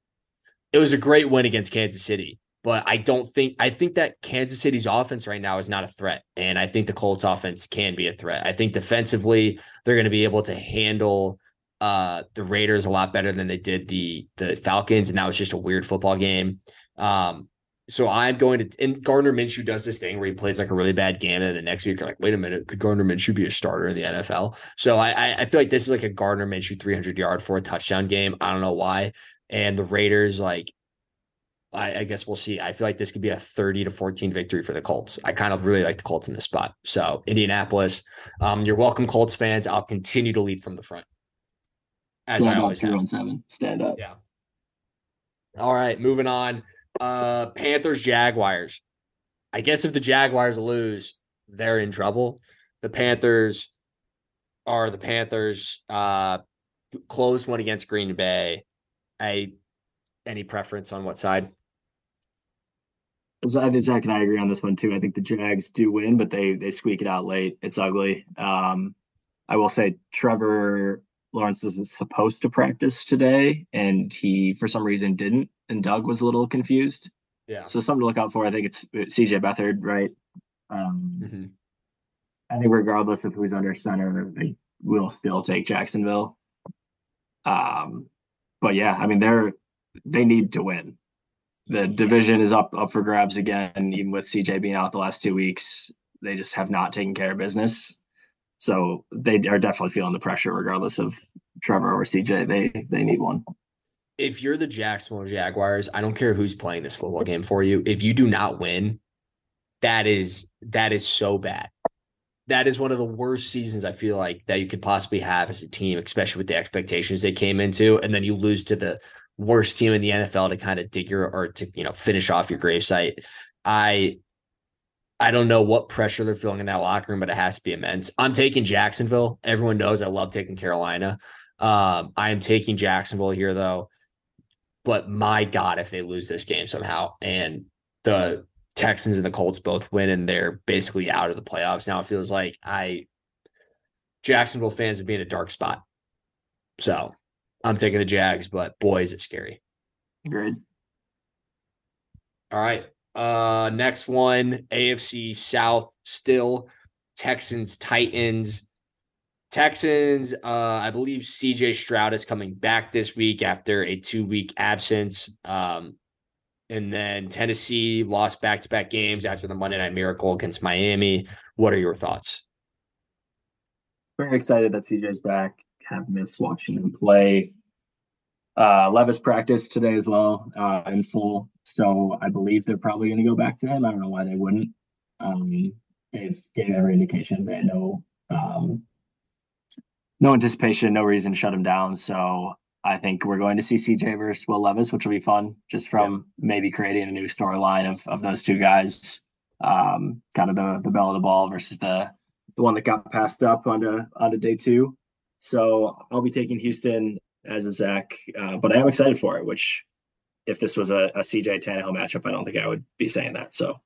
it was a great win against Kansas City but I don't think I think that Kansas City's offense right now is not a threat, and I think the Colts offense can be a threat. I think defensively they're going to be able to handle uh, the Raiders a lot better than they did the the Falcons, and that was just a weird football game. Um, so I'm going to and Gardner Minshew does this thing where he plays like a really bad game, and the next week you're like, wait a minute, could Gardner Minshew be a starter in the NFL? So I I feel like this is like a Gardner Minshew 300 yard for a touchdown game. I don't know why. And the Raiders like I, I, guess we'll see. I feel like this could be a 30 to 14 victory for the Colts. I kind of really like the Colts in this spot. So Indianapolis, um, you're welcome, Colts fans. I'll continue to lead from the front. As I always have. Seven. Stand up. Yeah. All right, moving on. Uh Panthers, Jaguars. I guess if the Jaguars lose, they're in trouble. The Panthers are the Panthers. Uh close one against Green Bay. I any preference on what side? I think Zach and I agree on this one too. I think the Jags do win, but they they squeak it out late. It's ugly. Um, I will say Trevor Lawrence was supposed to practice today, and he for some reason didn't, and Doug was a little confused. Yeah. So something to look out for. I think it's CJ Beathard, right? Um, mm-hmm. I think regardless of who's under center, they will still take Jacksonville. Um, but yeah, I mean they're they need to win the division is up up for grabs again. Even with CJ being out the last two weeks, they just have not taken care of business. So they are definitely feeling the pressure, regardless of Trevor or CJ. They they need one. If you're the Jacksonville Jaguars, I don't care who's playing this football game for you. If you do not win, that is that is so bad. That is one of the worst seasons I feel like that you could possibly have as a team, especially with the expectations they came into, and then you lose to the worst team in the NFL to kind of dig your or to you know finish off your gravesite. I I don't know what pressure they're feeling in that locker room, but it has to be immense. I'm taking Jacksonville. Everyone knows I love taking Carolina. Um, I am taking Jacksonville here though. But my God, if they lose this game somehow and the Texans and the Colts both win and they're basically out of the playoffs now, it feels like I Jacksonville fans would be in a dark spot. So I'm taking the Jags, but boy, is it scary. Agreed. All right. Uh next one, AFC South still Texans, Titans. Texans, uh, I believe CJ Stroud is coming back this week after a two week absence. Um, and then Tennessee lost back to back games after the Monday Night Miracle against Miami. What are your thoughts? Very excited that CJ's back have missed watching him play. Uh, Levis practiced today as well uh, in full, so I believe they're probably going to go back to him. I don't know why they wouldn't. Um, they've gave every indication they no um, no anticipation, no reason to shut him down. So I think we're going to see CJ versus Will Levis, which will be fun, just from maybe creating a new storyline of of those two guys. Um, kind of the the bell of the ball versus the the one that got passed up onto onto day two. So I'll be taking Houston as a Zach, uh, but I am excited for it. Which, if this was a, a CJ Tannehill matchup, I don't think I would be saying that. So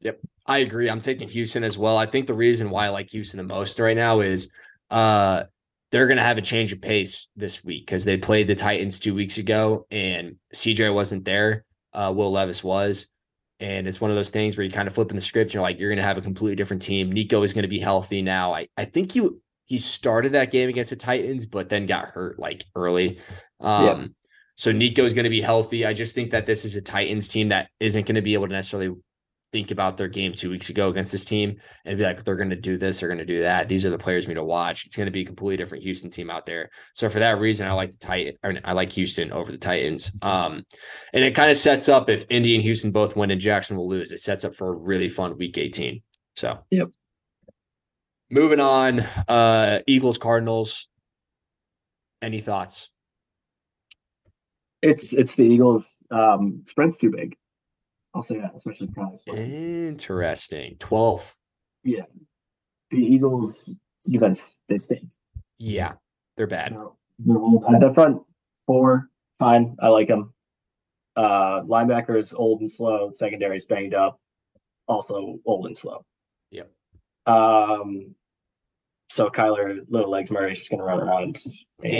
yep, I agree. I'm taking Houston as well. I think the reason why I like Houston the most right now is uh they're going to have a change of pace this week because they played the Titans two weeks ago and CJ wasn't there. Uh, Will Levis was. And it's one of those things where you kind of flip in the script. You're like, you're going to have a completely different team. Nico is going to be healthy now. I, I think you he started that game against the Titans, but then got hurt like early. Um, Yeah. So Nico is going to be healthy. I just think that this is a Titans team that isn't going to be able to necessarily think about their game two weeks ago against this team and be like, they're going to do this, they're going to do that. These are the players we need to watch. It's going to be a completely different Houston team out there. So for that reason, I like the Titan, or I like Houston over the Titans. Um, and it kind of sets up if Indy and Houston both win and Jacksonville lose, it sets up for a really fun week 18. So, Yep. Moving on, uh, Eagles, Cardinals. Any thoughts? It's it's the Eagles. Um, spread's too big. I'll say that, especially. Interesting. 12. Yeah, the Eagles defense they stink. Yeah, they're bad. They're, they're old. At the front four, fine. I like them. Uh, linebackers old and slow. Secondary's banged up. Also old and slow. Yep. Um. So Kyler, little legs Murray's just gonna run around. and-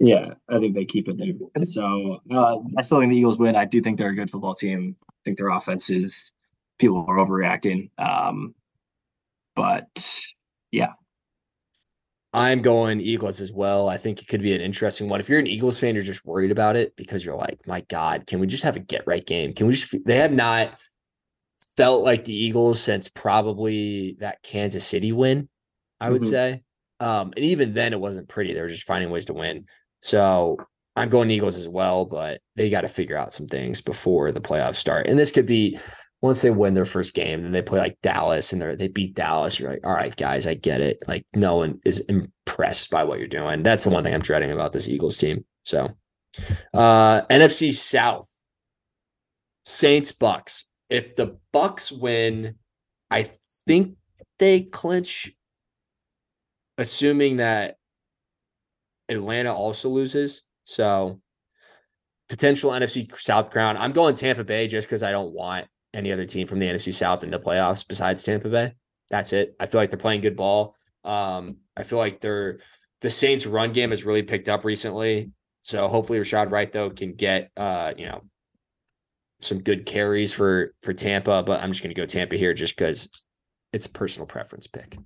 Yeah, I think they keep it there. So uh, I still think the Eagles win. I do think they're a good football team. I think their offense is people are overreacting. Um, but yeah. I'm going Eagles as well. I think it could be an interesting one. If you're an Eagles fan, you're just worried about it because you're like, my God, can we just have a get right game? Can we just, they have not felt like the Eagles since probably that Kansas City win, I would Mhm. say. Um, and even then, it wasn't pretty. They were just finding ways to win. So I'm going Eagles as well, but they got to figure out some things before the playoffs start. And this could be once they win their first game, then they play like Dallas and they they beat Dallas. You're like, all right, guys, I get it. Like no one is impressed by what you're doing. That's the one thing I'm dreading about this Eagles team. So uh NFC South. Saints Bucks. If the Bucks win, I think they clinch assuming that Atlanta also loses. So potential NFC South crown. I'm going Tampa Bay just because I don't want any other team from the NFC South in the playoffs besides Tampa Bay. That's it. I feel like they're playing good ball. Um, I feel like they're the Saints run game has really picked up recently. So hopefully Rachaad White though can get uh, you know, some good carries for for Tampa, but I'm just gonna go Tampa here just because it's a personal preference pick.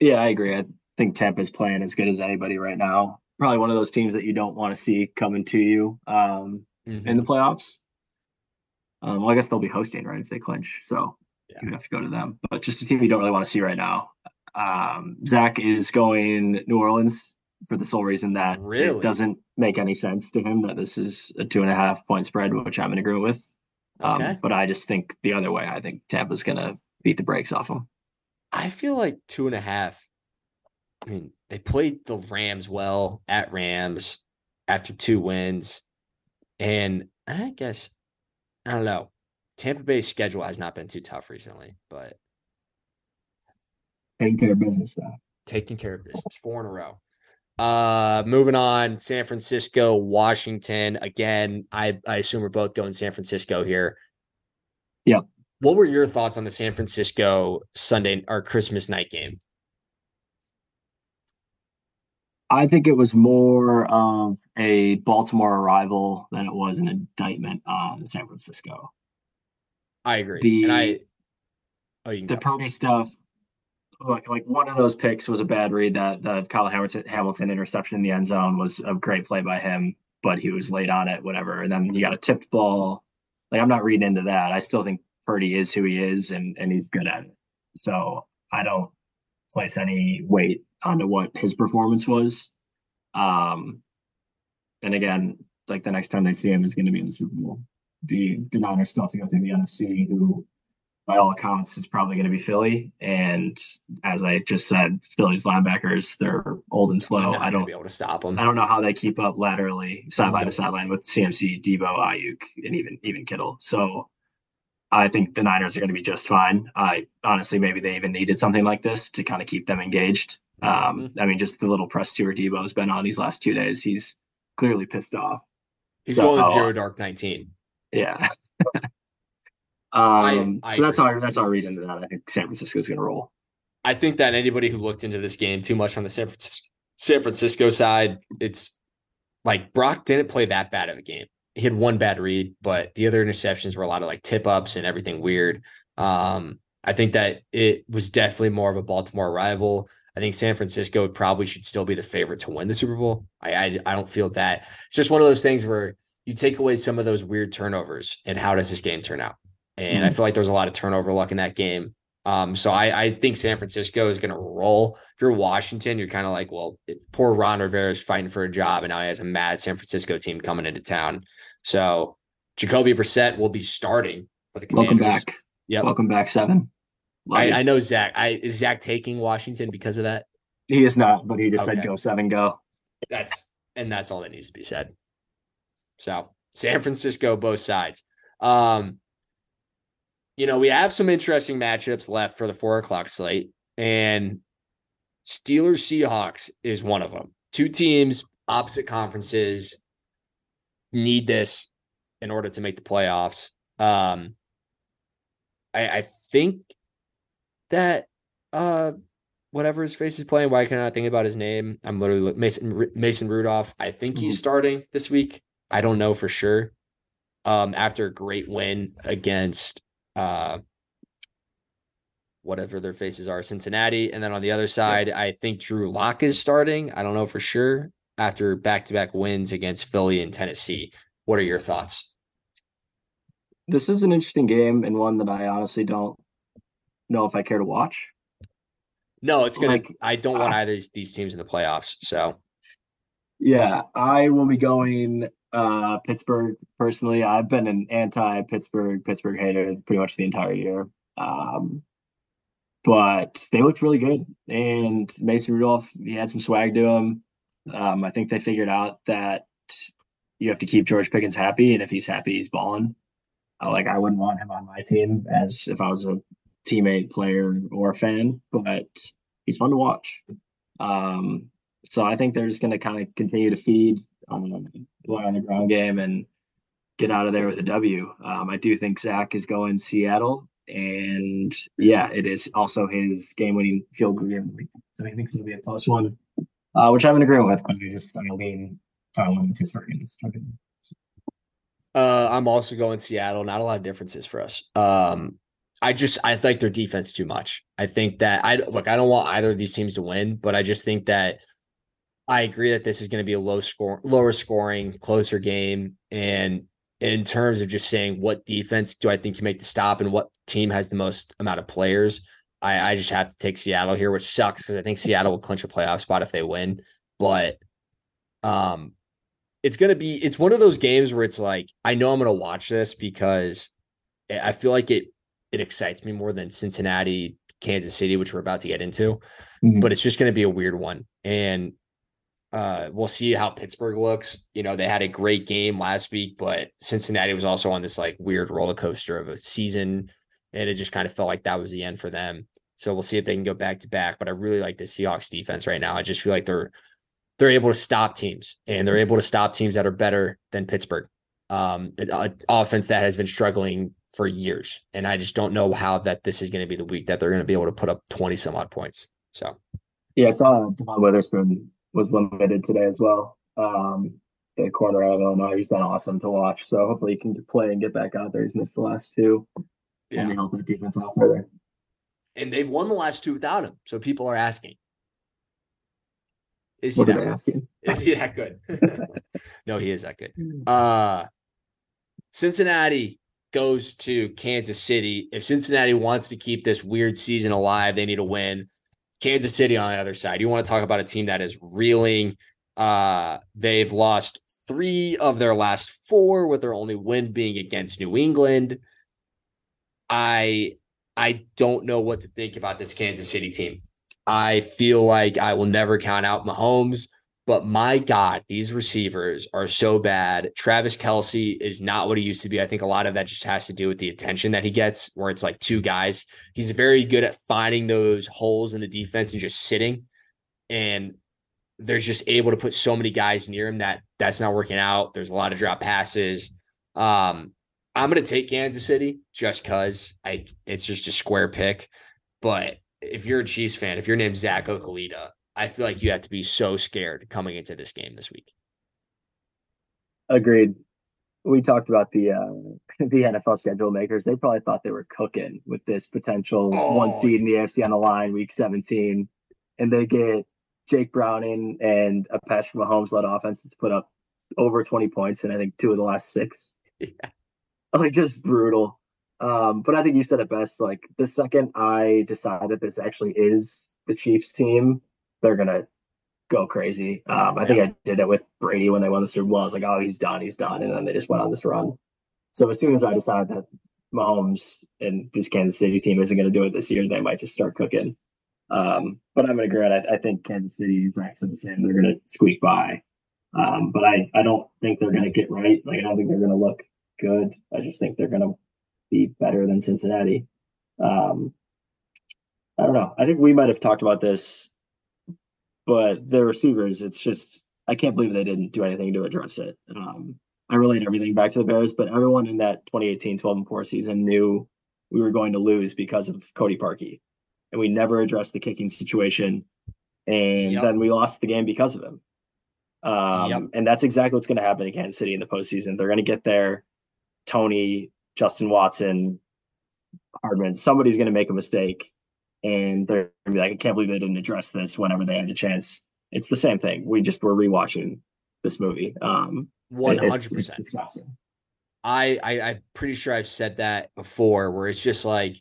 Yeah, I agree. I think Tampa's playing as good as anybody right now. Probably one of those teams that you don't want to see coming to you um, in the playoffs. Um, well, I guess they'll be hosting, right? If they clinch, so Yeah. you have to go to them. But just a team you don't really want to see right now. Um, Zach is going New Orleans for the sole reason that Really? it doesn't make any sense to him that this is a two and a half point spread, which I'm in agreement with. Um, Okay. But I just think the other way. I think Tampa's going to beat the brakes off them. I feel like two and a half. I mean, they played the Rams well at Rams after two wins. And I guess, I don't know. Tampa Bay's schedule has not been too tough recently, but Taking care of business, though. taking care of business four in a row. Uh moving on, San Francisco, Washington. Again, I, I assume we're both going San Francisco here. Yep. What were your thoughts on the San Francisco Sunday or Christmas night game? I think it was more of a Baltimore arrival than it was an indictment on San Francisco. I agree. The- and I oh you The go. Purdy stuff, like like one of those picks was a bad read. That the Kyle Hamilton Hamilton interception in the end zone was a great play by him, but he was late on it, whatever. And then you got a tipped ball. Like I'm not reading into that. I still think Purdy is who he is, and and he's good at it. So I don't place any weight onto what his performance was. Um, and again, like the next time they see him is going to be in the Super Bowl. The the Niners still have to go through the NFC, who by all accounts, is probably going to be Philly. And as I just said, Philly's linebackers, they're old and slow. I don't be able to stop them. I don't know how they keep up laterally, sideline to sideline with CMC, Deebo, Aiyuk, and even even Kittle. So I think the Niners are going to be just fine. I honestly, maybe they even needed something like this to kind of keep them engaged. Um, mm-hmm. I mean, just the little press tour Deebo's been on these last two days. He's clearly pissed off. He's so, going zero dark nineteen. Yeah. *laughs* Um, I, I so that's agree. how that's our read into that. I think San Francisco is going to roll. I think that anybody who looked into this game too much on the San Francisco San Francisco side, it's like Brock didn't play that bad of a game. He had one bad read, but the other interceptions were a lot of like tip ups and everything weird. Um, I think that it was definitely more of a Baltimore rival. I think San Francisco probably should still be the favorite to win the Super Bowl. I, I I don't feel that. It's just one of those things where you take away some of those weird turnovers, and how does this game turn out? And mm-hmm. I feel like there was a lot of turnover luck in that game. Um, so I, I think San Francisco is going to roll. If you're Washington, you're kind of like, well, it, poor Ron Rivera is fighting for a job, and now he has a mad San Francisco team coming into town. So Jacoby Brissett will be starting for the Commanders. Welcome back. Yeah, welcome back, seven. I, I, know Zach. I is Zach taking Washington because of that? He is not, but he just okay. said go seven, go. That's and that's all that needs to be said. So San Francisco, both sides. Um, you know, we have some interesting matchups left for the four o'clock slate, and Steelers Seahawks is one of them. Two teams, opposite conferences, need this in order to make the playoffs. Um, I, I think that uh, whatever his face is playing, why can I think about his name? I'm literally Mason Mason Rudolph. I think he's mm-hmm. starting this week. I don't know for sure. Um, after a great win against uh, whatever their faces are, Cincinnati. And then on the other side, I think Drew Lock is starting. I don't know for sure after back to back wins against Philly and Tennessee. What are your thoughts? This is an interesting game and one that I honestly don't know if I care to watch. No, it's gonna. Like, I don't want uh, either of these teams in the playoffs. So, yeah, I will be going uh, Pittsburgh personally. I've been an anti Pittsburgh Pittsburgh hater pretty much the entire year. Um, but they looked really good, and Mason Rudolph he had some swag to him. Um, I think they figured out that you have to keep George Pickens happy, and if he's happy, he's balling. Uh, like I wouldn't want him on my team as if I was a teammate, player, or fan, but he's fun to watch. Um, so I think they're just going to kind of continue to feed um, on the ground game and get out of there with a W. Um, I do think Zach is going Seattle, and yeah, it is also his game-winning field goal game. So I think it'll be a close one, uh, which I'm in agreement with. But I just I lean. Uh, I'm also going Seattle. Not a lot of differences for us. Um, I just I like their defense too much. I think that I look. I don't want either of these teams to win, but I just think that I agree that this is going to be a low score, lower scoring, closer game. And in terms of just saying what defense do I think can make the stop and what team has the most amount of players, I, I just have to take Seattle here, which sucks because I think Seattle will clinch a playoff spot if they win. But um, it's going to be it's one of those games where it's like I know I'm going to watch this because I feel like it it excites me more than Cincinnati, Kansas City, which we're about to get into. Mm-hmm. But it's just going to be a weird one. And uh, we'll see how Pittsburgh looks. You know, they had a great game last week, but Cincinnati was also on this like weird roller coaster of a season, and it just kind of felt like that was the end for them. So we'll see if they can go back to back. But I really like the Seahawks defense right now. I just feel like they're they're able to stop teams, and they're able to stop teams that are better than Pittsburgh. Um, an offense that has been struggling for years, and I just don't know how that this is going to be the week that they're going to be able to put up twenty some odd points. So, yeah, I saw Devon Witherspoon was limited today as well. Um, the corner out of Illinois, he's been awesome to watch. So hopefully he can play and get back out there. He's missed the last two. Yeah. And help the defense out further. And they've won the last two without him. So people are asking. Is he, that, *laughs* is he that good? *laughs* no, he is that good. Hmm. Uh Cincinnati goes to Kansas City. If Cincinnati wants to keep this weird season alive, they need to win. Kansas City on the other side. You want to talk about a team that is reeling. Uh, they've lost three of their last four, with their only win being against New England. I I don't know what to think about this Kansas City team. I feel like I will never count out Mahomes, but my God, these receivers are so bad. Travis Kelce is not what he used to be. I think a lot of that just has to do with the attention that he gets, where it's like two guys. He's very good at finding those holes in the defense and just sitting. And they're just able to put so many guys near him that that's not working out. There's a lot of drop passes. Um, I'm gonna take Kansas City just cause I it's just a square pick. But if you're a Chiefs fan, if your name's Zach Ocalita, I feel like you have to be so scared coming into this game this week. Agreed. We talked about the uh, *laughs* the NFL schedule makers. They probably thought they were cooking with this potential oh, one seed in the AFC on the line, week 17, and they get Jake Browning and a Patrick Mahomes led offense that's put up over 20 points and I think two of the last six. *laughs* Yeah. *laughs* Like just brutal. Um, but I think you said it best. Like the second I decide that this actually is the Chiefs team, they're gonna go crazy. Um, I think I did it with Brady when they won the Super Bowl. I was like, oh, he's done, he's done, and then they just went on this run. So as soon as I decide that Mahomes and this Kansas City team isn't going to do it this year, they might just start cooking. Um, but I'm going to agree. I, I think Kansas City is actually the same. They're going to squeak by. Um, but I, I don't think they're going to get right. Like I don't think they're going to look good. I just think they're going to be better than Cincinnati. Um, I don't know. I think we might have talked about this, but the receivers, it's just I can't believe they didn't do anything to address it. Um, I relate everything back to the Bears, but everyone in that 2018 12 and 4 season knew we were going to lose because of Cody Parkey. And we never addressed the kicking situation. And yep. then we lost the game because of him. Um, yep. And that's exactly what's going to happen in Kansas City in the postseason. They're going to get there. Toney, Justin Watson, Hardman, somebody's going to make a mistake. And they're going to be like, I can't believe they didn't address this whenever they had the chance. It's the same thing. We just were rewatching this movie. Um, one hundred percent. I, I I'm pretty sure I've said that before, where it's just like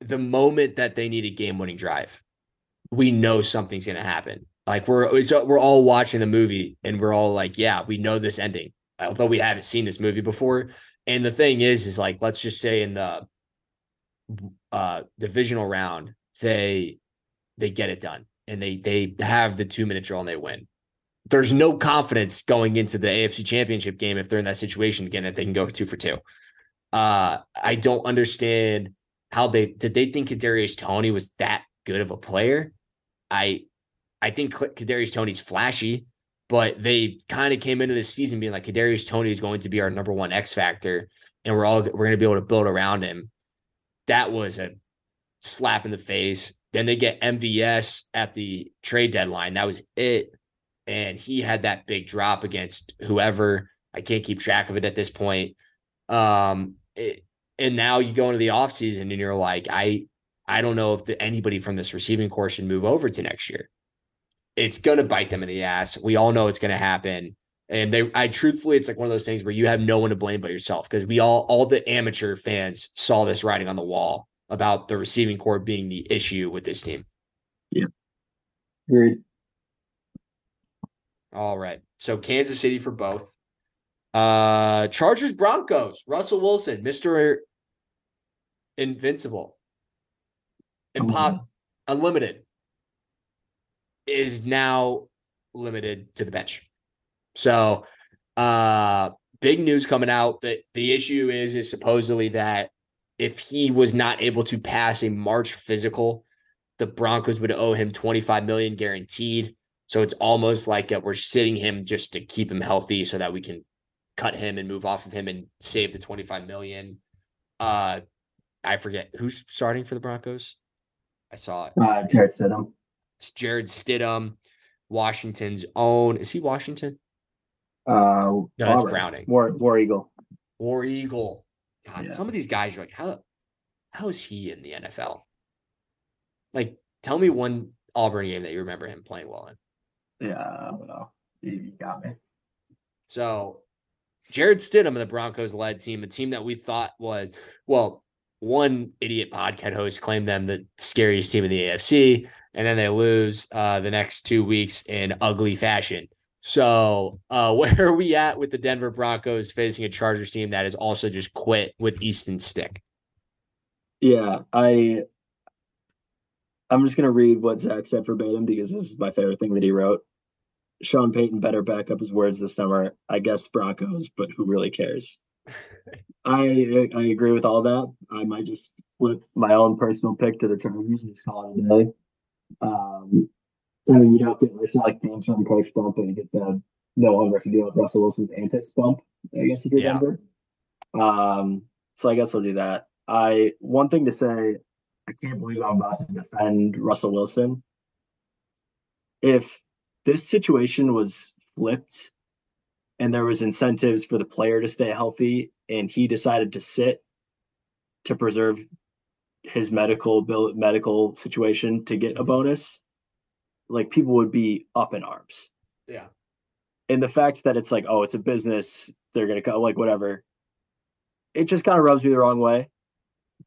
the moment that they need a game winning drive, we know something's gonna happen. Like we're we're all watching the movie and we're all like, yeah, we know this ending, although we haven't seen this movie before. And the thing is, is like, let's just say in the uh divisional round, they they get it done and they they have the two minute drill and they win there's no confidence going into the AFC championship game if they're in that situation again that they can go two for two. Uh, I don't understand how they did they think Kadarius Toney was that good of a player. I I think Kadarius Toney's flashy, but they kind of came into this season being like Kadarius Toney is going to be our number one X factor, and we're all we're going to be able to build around him. That was a slap in the face. Then they get MVS at the trade deadline. That was it and he had that big drop against whoever. I can't keep track of it at this point. Um, it, and now you go into the offseason and you're like, I I don't know if the, anybody from this receiving core should move over to next year. It's gonna bite them in the ass. We all know it's gonna happen. And they I truthfully, it's like one of those things where you have no one to blame but yourself because we all all the amateur fans saw this writing on the wall about the receiving core being the issue with this team. Yeah. Agreed. All right. So Kansas City for both. Uh Chargers Broncos. Russell Wilson, Mr. Invincible. Impo- mm-hmm. Unlimited is now limited to the bench. So uh big news coming out that the issue is is supposedly that if he was not able to pass a March physical, the Broncos would owe him 25 million guaranteed. So it's almost like we're sitting him just to keep him healthy so that we can cut him and move off of him and save the 25 million. Uh I forget who's starting for the Broncos. I saw it. Uh, Jarrett Stidham. It's Jarrett Stidham, Washington's own. Is he Washington? Uh, no, that's Browning. War, War Eagle. War Eagle. God, yeah. some of these guys are like, how how is he in the NFL? Like, tell me one Auburn game that you remember him playing well in. Yeah, I don't know. You got me. So Jarrett Stidham of the Broncos led team, a team that we thought was, well, one idiot podcast host claimed them the scariest team in the AFC, and then they lose uh, the next two weeks in ugly fashion. So, uh, *laughs* where are we at with the Denver Broncos facing a Chargers team that has also just quit with Easton Stick? Yeah, I I'm just gonna read what Zach said verbatim because this is my favorite thing that he wrote. Sean Payton better back up his words this summer. I guess Broncos, but who really cares? *laughs* I I agree with all that. I might just flip my own personal pick to the Chargers and just call it a day. Um, I mean, you don't get it's not like the interim coach bump, but you get the no longer have to deal with Russell Wilson's antics bump. I guess if you Yeah. remember. Um, so I guess I'll do that. I one thing to say, I can't believe I'm about to defend Russell Wilson. If this situation was flipped and there was incentives for the player to stay healthy and he decided to sit to preserve his medical bill medical situation to get a bonus, like people would be up in arms. Yeah. And the fact that it's like, oh, it's a business, they're gonna go like whatever. It just kind of rubs me the wrong way.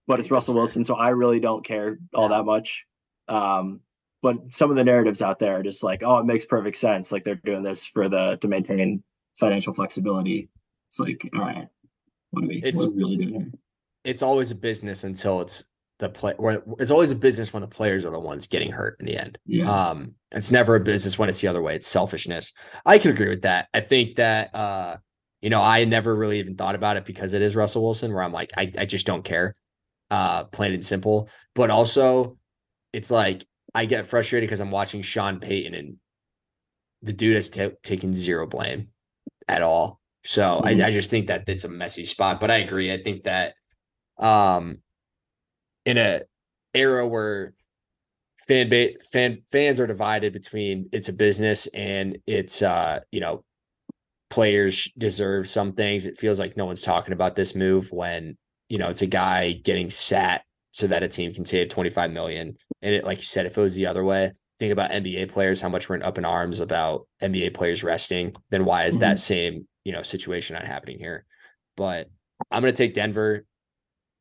But it's Russell Wilson, so I really don't care all that much. Um, but some of the narratives out there are just like, oh, it makes perfect sense. Like they're doing this for the to maintain financial flexibility. It's like, all right, what are we, It's- what are we really doing here? It's always a business until it's the play. It's always a business when the players are the ones getting hurt in the end. Yeah. Um, it's never a business when it's the other way. It's selfishness. I can agree with that. I think that uh, you know, I never really even thought about it because it is Russell Wilson, where I'm like, I, I just don't care. Uh, plain and simple. But also, it's like I get frustrated because I'm watching Sean Payton and the dude has ta- taken zero blame at all. So Mhm. I, I just think that it's a messy spot. But I agree. I think that um in a era where fan base fan fans are divided between it's a business and it's uh you know players deserve some things. It feels like no one's talking about this move when you know it's a guy getting sat so that a team can save 25 million. And it like you said if it was the other way. Think about nba players how much we're in up in arms about nba players resting. Then why is that same you know situation not happening here? But i'm going to take denver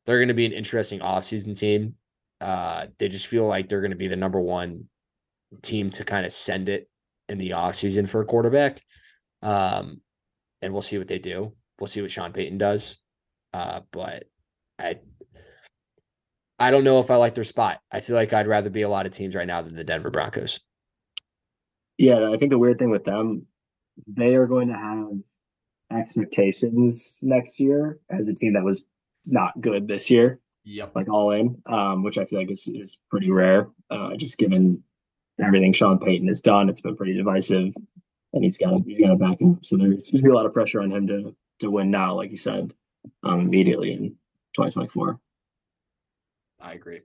they're going to be an interesting offseason team uh, they just feel like they're going to be the number one team to kind of send it in the offseason for a quarterback. Um, and we'll see what they do. We'll see what Sean Payton does. Uh, but I I don't know if I like their spot. I feel like I'd rather be a lot of teams right now than the Denver Broncos. Yeah, I think the weird thing with them, they are going to have expectations next year as a team that was not good this year, Yep. like all in, um, which I feel like is, is pretty rare, uh, just given everything Sean Payton has done. It's been pretty divisive, and he's got he's got to back him. So there's going to be a lot of pressure on him to to win now, like you said, um, immediately in 2024. I agree.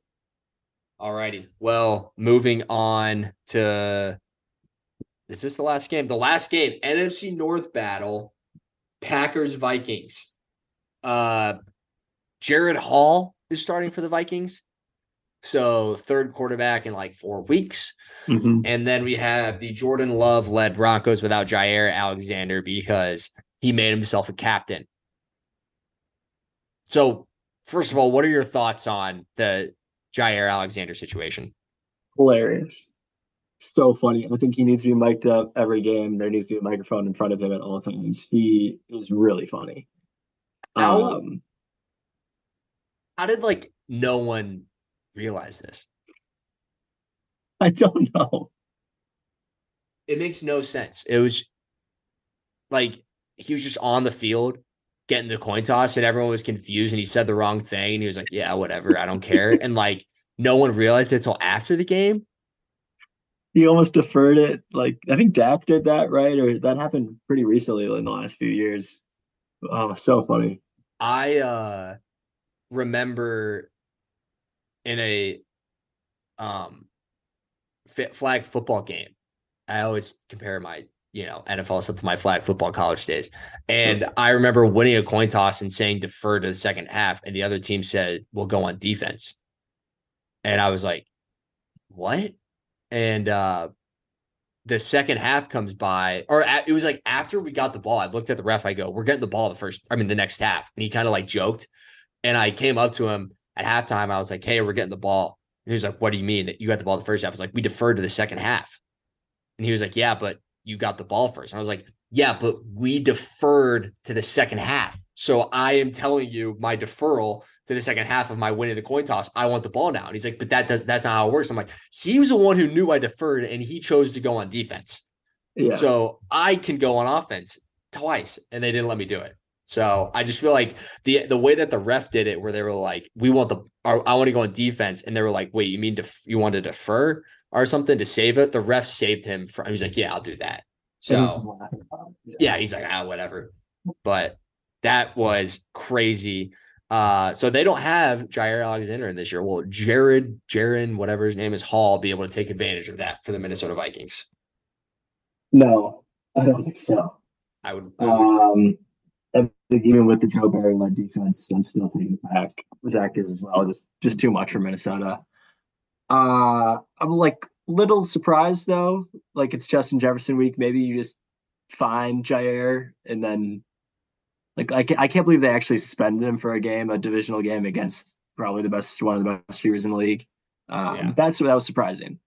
All righty. Well, moving on to is this the last game? The last game, NFC North battle, Packers Vikings. Uh Jared Hall is starting for the Vikings. So third quarterback in like four weeks. And then we have the Jordan Love led Broncos without Jaire Alexander because he made himself a captain. So, first of all, what are your thoughts on the Jaire Alexander situation? Hilarious. So funny. I think he needs to be mic'd up every game. There needs to be a microphone in front of him at all times. He is really funny. How- Um, How did like no one realize this? I don't know. It makes no sense. It was like he was just on the field getting the coin toss and everyone was confused and he said the wrong thing and he was like, Yeah, whatever, I don't care. *laughs* And like no one realized it until after the game. He almost deferred it. Like I think Dak did that, right? Or that happened pretty recently in the last few years. Oh, so funny. I uh remember in a um flag football game. I always compare my, you know, NFL stuff to my flag football college days. And I remember winning a coin toss and saying defer to the second half and the other team said we'll go on defense. And I was like, "What?" And uh the second half comes by, or a- it was like after we got the ball, I looked at the ref. I go, "We're getting the ball the first, I mean, the next half." And he kind of like joked, and I came up to him at halftime. I was like, "Hey, we're getting the ball." And he was like, "What do you mean that you got the ball the first half?" I was like, "We deferred to the second half," and he was like, "Yeah, but you got the ball first. And I was like, "Yeah, but we deferred to the second half." So I am telling you my deferral to the second half of my winning the coin toss. I want the ball now. And he's like, but that does that's not how it works. I'm like, he was the one who knew I deferred and he chose to go on defense. Yeah. So I can go on offense twice, and they didn't let me do it. So I just feel like the the way that the ref did it, where they were like, "We want the, or, I want to go on defense," and they were like, "Wait, you mean def- you want to defer or something to save it?" The ref saved him from. He's like, "Yeah, I'll do that." So yeah, he's like, ah, whatever. But that was crazy. Uh, so they don't have Jaire Alexander in this year. Well, Jared, Jaron, whatever his name is, Hall, be able to take advantage of that for the Minnesota Vikings. No, I don't think so. I would. I would Um, I think even with the Joe Barry led defense, I'm still taking back Zach is as well. Just just too much for Minnesota. Uh, I'm like little surprised though. Like it's Justin Jefferson week. Maybe you just find Jaire and then like I can't, I can't believe they actually suspended him for a game, a divisional game against probably the best one of the best receivers in the league. Um, Yeah. That's that was surprising,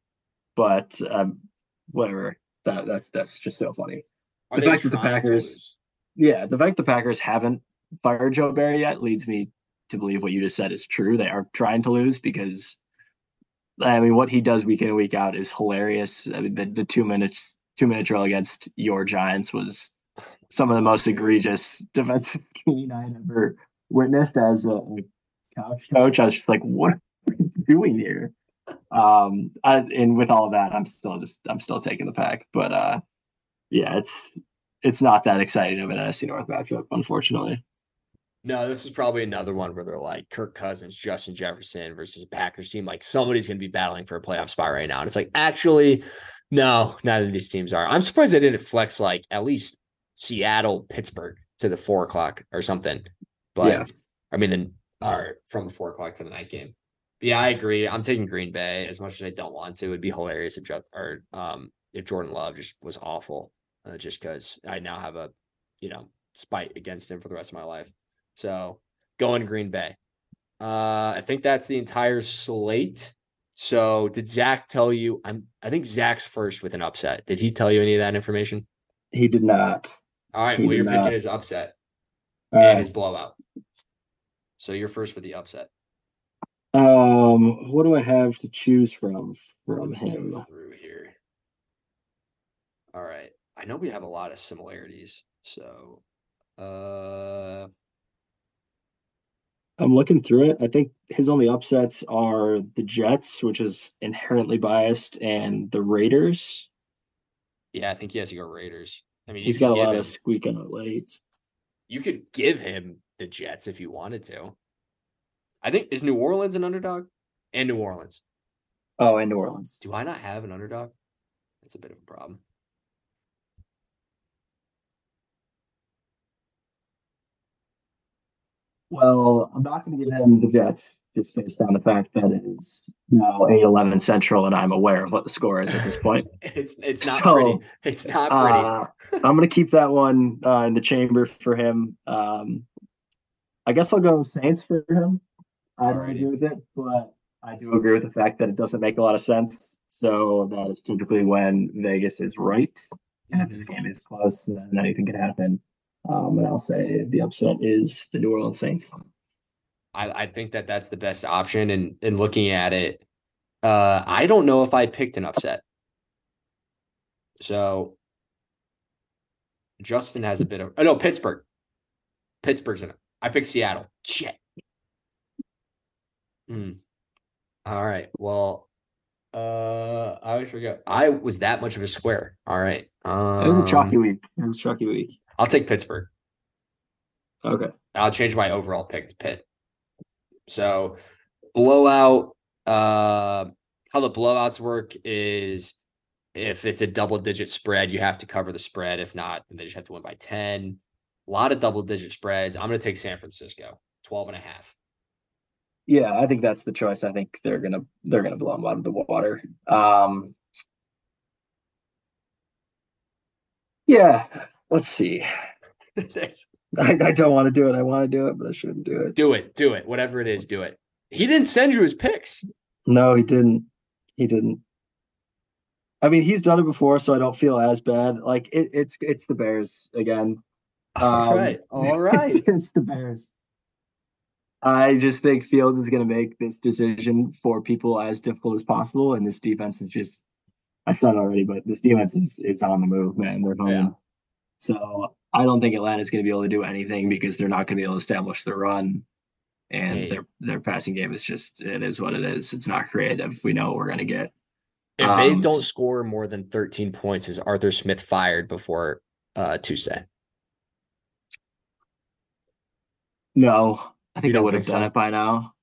but um, whatever. That that's that's just so funny. are the fact that the Packers-? Yeah, the fact the Packers haven't fired Joe Barry yet leads me to believe what you just said is true. They are trying to lose because, I mean, what he does week in and week out is hilarious. I mean, the, the two minutes two minute drill against your Giants was some of the most egregious *laughs* defensive game I'd ever witnessed as a, couch coach. I was just like, what are you doing here? Um, I, and with all that, I'm still just I'm still taking the pack, but uh, yeah, it's it's not that exciting of an NFC North matchup, unfortunately. No, this is probably another one where they're like Kirk Cousins, Justin Jefferson versus a Packers team. Like somebody's going to be battling for a playoff spot right now. And it's like, actually, no, neither of these teams are. I'm surprised they didn't flex like at least Seattle, Pittsburgh to the four o'clock or something. But Yeah. I mean, then or from the four o'clock to the night game. But yeah, I agree. I'm taking Green Bay as much as I don't want to. It'd be hilarious if Jeff or um if Jordan Love just was awful, uh, just because I now have a you know spite against him for the rest of my life. So going Green Bay. Uh, I think that's the entire slate. So did Zach tell you? I'm. I think Zach's first with an upset. Did he tell you any of that information? He did not. All right. He well, you're picking his upset All and right. his blowout. So you're first with the upset. Um, what do I have to choose from from Let's him? through here. All right. I know we have a lot of similarities. So, uh, I'm looking through it. I think his only upsets are the Jets, which is inherently biased, and the Raiders. yeah, I think he has to go Raiders. I mean, he's got a lot him- of squeak out late. You could give him the Jets if you wanted to. I think is New Orleans an underdog? And New Orleans. Oh, and New Orleans. Do I not have an underdog? That's a bit of a problem. Well, I'm not going to give him the Jets just based on the fact that it is now 8-11 Central, and I'm aware of what the score is at this point. *laughs* It's it's not So, pretty. It's not pretty. Uh, I'm gonna keep that one uh, in the chamber for him. Um, I guess I'll go Saints for him. I don't Alrighty. agree with it, but I do agree with the fact that it doesn't make a lot of sense. So that is typically when Vegas is right, and if this game is close, then anything can happen. Um, and I'll say the upset is the New Orleans Saints. I, I think that that's the best option. And and looking at it, uh, I don't know if I picked an upset. So Justin has a bit of oh no Pittsburgh. Pittsburgh's in it. I picked Seattle. Shit. Hmm. All right. Well, uh, I always forget. I was that much of a square. All right. Um, It was a chalky week. It was a chalky week. I'll take Pittsburgh. Okay. I'll change my overall pick to Pitt. So blowout, uh how the blowouts work is if it's a double digit spread, you have to cover the spread. If not, then they just have to win by 10. A lot of double digit spreads. I'm gonna take San Francisco, 12 and a half. Yeah, I think that's the choice. I think they're gonna they're gonna blow them out of the water. Um, yeah, let's see. *laughs* I, I don't want to do it. I want to do it, but I shouldn't do it. do it, do it, whatever it is, do it. He didn't send you his picks. No, he didn't. He didn't. I mean, he's done it before, so I don't feel as bad. Like it, it's it's the Bears again. *laughs* All Um, right. All right. *laughs* it's the Bears. I just think Field is going to make this decision for people as difficult as possible, and this defense is just. I said it already, but this defense is, is on the move, man. They're home. Yeah. So I don't think Atlanta's going to be able to do anything because they're not going to be able to establish the run, and Hey. their their passing game is just it is what it is. It's not creative. We know what we're going to get. If they Um, don't score more than 13 points, is Arthur Smith fired before uh Tuesday? No, I think they would have done so? it by now.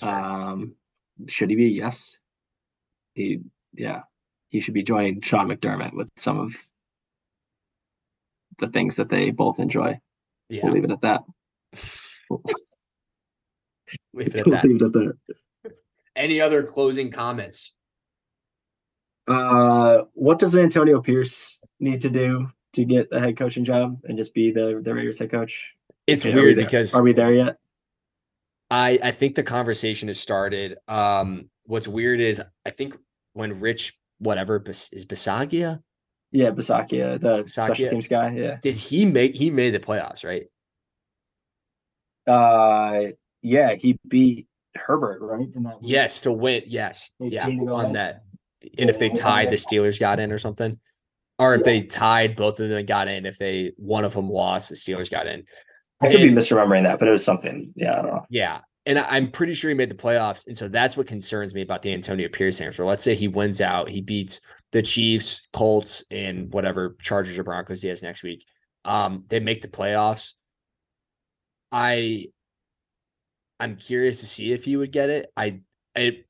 Um, should he be? Yes. He, yeah, he should be joining Sean McDermott with some of the things that they both enjoy. yeah. We'll leave it at that. *laughs* Leave it at that. leave it at that. Any other closing comments? Uh, what does Antonio Pierce need to do to get a head coaching job and just be the the Raiders head coach? It's Okay, are we weird there- because are we there yet? I I think the conversation has started. Um, what's weird is I think when Rich whatever is Bisagia, Yeah, Basakia, the Bisaccia. special teams guy. Yeah. did he make he made the playoffs right? Uh, yeah, he beat Herbert right in that. Yes, to win. Yes, yeah, 18 to go on that. And if they tied, the. Steelers got in or something, or if Yeah. they tied, both of them got in. If they one of them lost, the Steelers got in. I could be misremembering that, but it was something. Yeah, I don't know. Yeah. And I'm pretty sure he made the playoffs. And so that's what concerns me about the Antonio Pierce answer. Let's say he wins out, he beats the Chiefs, Colts, and whatever Chargers or Broncos he has next week. Um, they make the playoffs. I I'm curious to see if he would get it. I I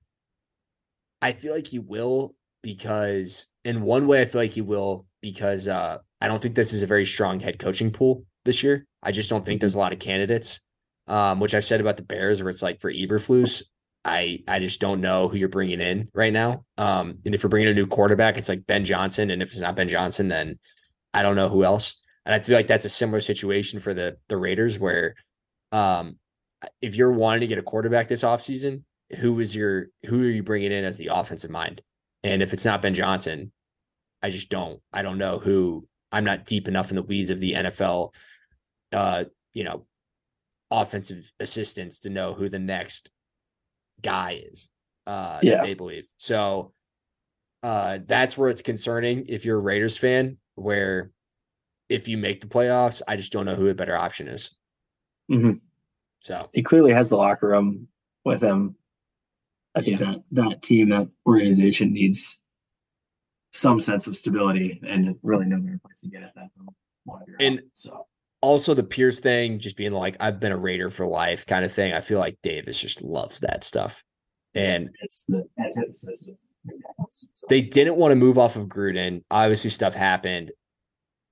I feel like he will because in one way I feel like he will because uh I don't think this is a very strong head coaching pool this year. I just don't think there's a lot of candidates um, which I've said about the Bears, where it's like for Eberflus, I I just don't know who you're bringing in right now. Um, and if you're bringing a new quarterback, it's like Ben Johnson, and if it's not Ben Johnson, then I don't know who else. And I feel like that's a similar situation for the the Raiders, where um, if you're wanting to get a quarterback this offseason, who is your who are you bringing in as the offensive mind? And if it's not Ben Johnson, I just don't. I don't know who. I'm not deep enough in the weeds of the NFL. Uh, you know, offensive assistants to know who the next guy is uh Yeah. they believe. So uh that's where it's concerning if you're a Raiders fan, where if you make the playoffs, I just don't know who a better option is. Mm-hmm. So He clearly has the locker room with him. I think that that team, that organization needs some sense of stability and really no better place to get it than from. And- so also the Pierce thing, just being like, I've been a Raider for life kind of thing. I feel like Davis just loves that stuff. And it's the antithesis of they didn't want to move off of Gruden. Obviously, stuff happened.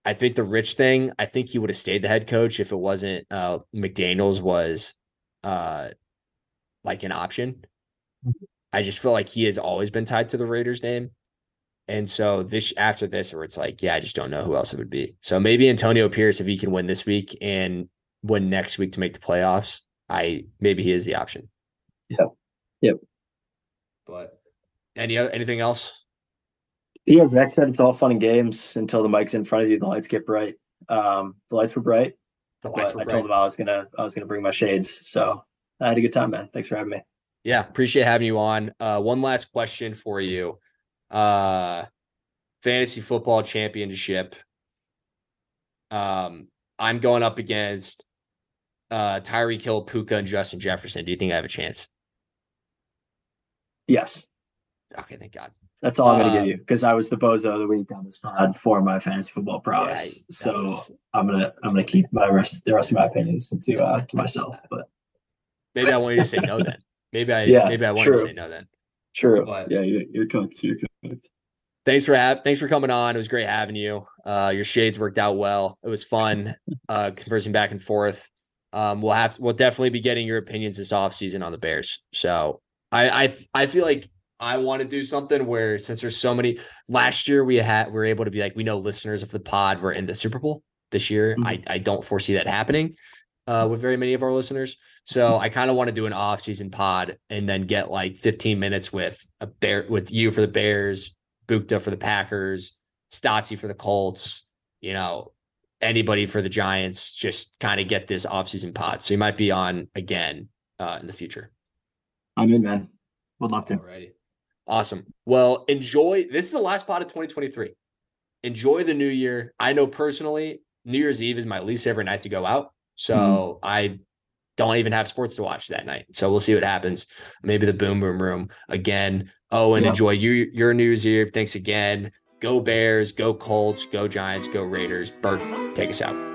I think the Rich thing, I think he would have stayed the head coach if it wasn't uh McDaniels was uh like an option. I just feel like he has always been tied to the Raiders name. And so this after this, where it's like, yeah, I just don't know who else it would be. So maybe Antonio Pierce, if he can win this week and win next week to make the playoffs, I maybe he is the option. Yep. Yep. But any other anything else? Yeah, Zach said it's all fun and games until the mic's in front of you. The lights get bright. Um, the lights were bright, The lights but were I bright. told him I was gonna I was gonna bring my shades. So I had a good time, man. Thanks for having me. Yeah, appreciate having you on. Uh, one last question for you. Uh, fantasy football championship. Um, I'm going up against uh Tyreek Hill, Puka, and Justin Jefferson. Do you think I have a chance? Yes, Okay, thank God. that's all I'm gonna give you because I was the bozo of the week on this pod for my fantasy football prowess. that so was- I'm gonna I'm gonna keep my rest the rest of my opinions to uh to myself. But Maybe I want you to say no then. Maybe I *laughs* Yeah, maybe I want you to say no then. True. But- yeah, you're, cooked. You're cooked. Thanks for having. thanks for coming on. It was great having you. Uh, your shades worked out well. It was fun uh conversing back and forth. Um, we'll have we'll definitely be getting your opinions this off season on the Bears. So I I I feel like I want to do something where since there's so many last year we had we were able to be like we know listeners of the pod were in the Super Bowl this year. Mhm. I I don't foresee that happening uh with very many of our listeners. So I kind of want to do an off season pod and then get like 15 minutes with a bear with you for the Bears, Bukta for the Packers, Stotzi for the Colts, you know, anybody for the Giants just kind of get this offseason pod. So you might be on again uh, in the future. I'm in, man. Would love to. Alrighty. Awesome. Well, enjoy. This is the last pod of 2023. Enjoy the new year. I know personally, New Year's Eve is my least favorite night to go out. So mm-hmm. I don't even have sports to watch that night. So we'll see what happens. Maybe the boom boom room again. Oh, and yeah. enjoy your your New Year's Eve. Thanks again. Go Bears, go Colts, go Giants, go Raiders. Burke, take us out.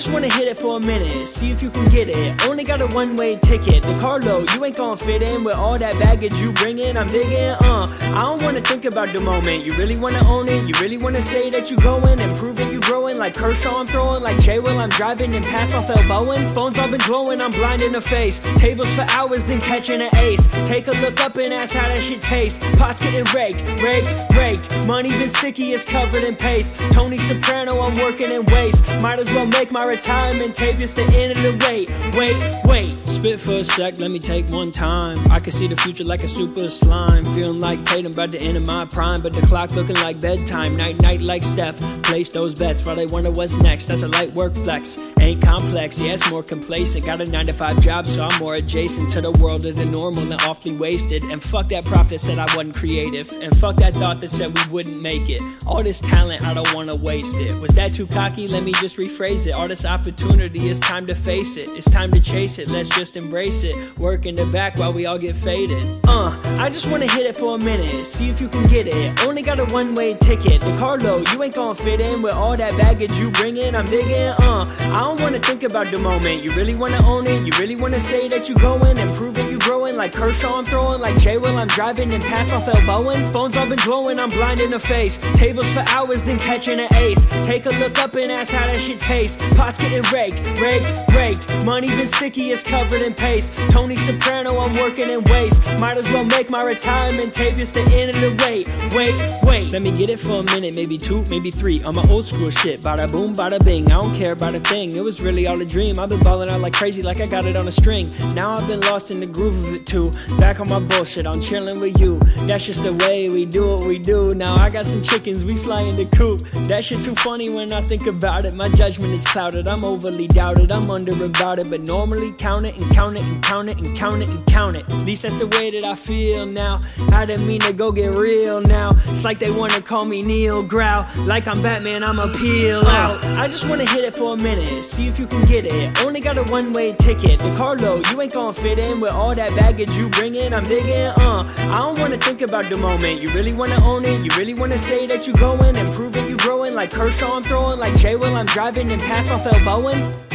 Just wanna hit it for a minute, see if you can get it. Only got a one way ticket. The car Carlo, you ain't gonna fit in with all that baggage you bring in. I'm digging, uh. I don't wanna think about the moment. You really wanna own it. You really wanna say that you going and prove it you growing. Like Kershaw, I'm throwing. Like J Will, I'm driving and pass off elbowing. Phones all been glowing, I'm blind in the face. Tables for hours, then catching an ace. Take a look up and ask how that shit tastes. Pots getting raked, raked, raked. Money been sticky, it's covered in paste. Tony Soprano, I'm working in waste. Might as well make my retirement tape, it's the end of the wait. Wait, wait. Spit for a sec, let me take one time. I can see the future like a super slime. Feeling like Tatum by the end of my prime, but the clock looking like bedtime. Night, night like Steph. Place those bets while they wonder what's next. That's a light work flex. Ain't complex, yeah, it's more complacent. Got a 9 to 5 job, so I'm more adjacent to the world of the normal and awfully wasted. And fuck that prophet said I wasn't creative. And fuck that thought that said we wouldn't make it. All this talent, I don't wanna waste it. Was that too cocky? Let me just rephrase it. Opportunity, it's time to face it. It's time to chase it, let's just embrace it. Work in the back while we all get faded. Uh, I just wanna hit it for a minute, see if you can get it. Only got a one way ticket. The Carlo, you ain't gonna fit in with all that baggage you bring in. I'm digging, uh, I don't wanna think about the moment. You really wanna own it, you really wanna say that you going and prove it you growing. Like Kershaw, I'm throwing, like J Will, I'm driving and pass off elbowing. Phones all been glowing, I'm blind in the face. Tables for hours, then catching an ace. Take a look up and ask how that shit tastes. Pots getting raked, raked, raked. Money been sticky, it's covered in paste. Tony Soprano, I'm working in waste. Might as well make my retirement tape, it's the end of the wait. Wait, wait. Let me get it for a minute, maybe two, maybe three. On my old school shit. Bada boom, bada bing. I don't care about a thing. It was really all a dream. I've been balling out like crazy, like I got it on a string. Now I've been lost in the groove of it too. Back on my bullshit, I'm chilling with you. That's just the way we do what we do. Now I got some chickens, we fly in the coop. That shit too funny when I think about it. My judgment is clouded. I'm overly doubted. I'm under about it, but normally count it and count it and count it and count it and count it. At least that's the way that I feel now. I didn't mean to go get real now. It's like they wanna call me Neil Growl. Like I'm Batman, I'm a peel out. I just wanna hit it for a minute, see if you can get it. Only got a one way ticket. The Carlo, you ain't gonna fit in with all that baggage you bring in. I'm digging, uh. I don't wanna think about the moment. You really wanna own it, you really wanna say that you're going and prove it you're growing. Like Kershaw, I'm throwing. Like J Will, I'm driving and pass off elbowing.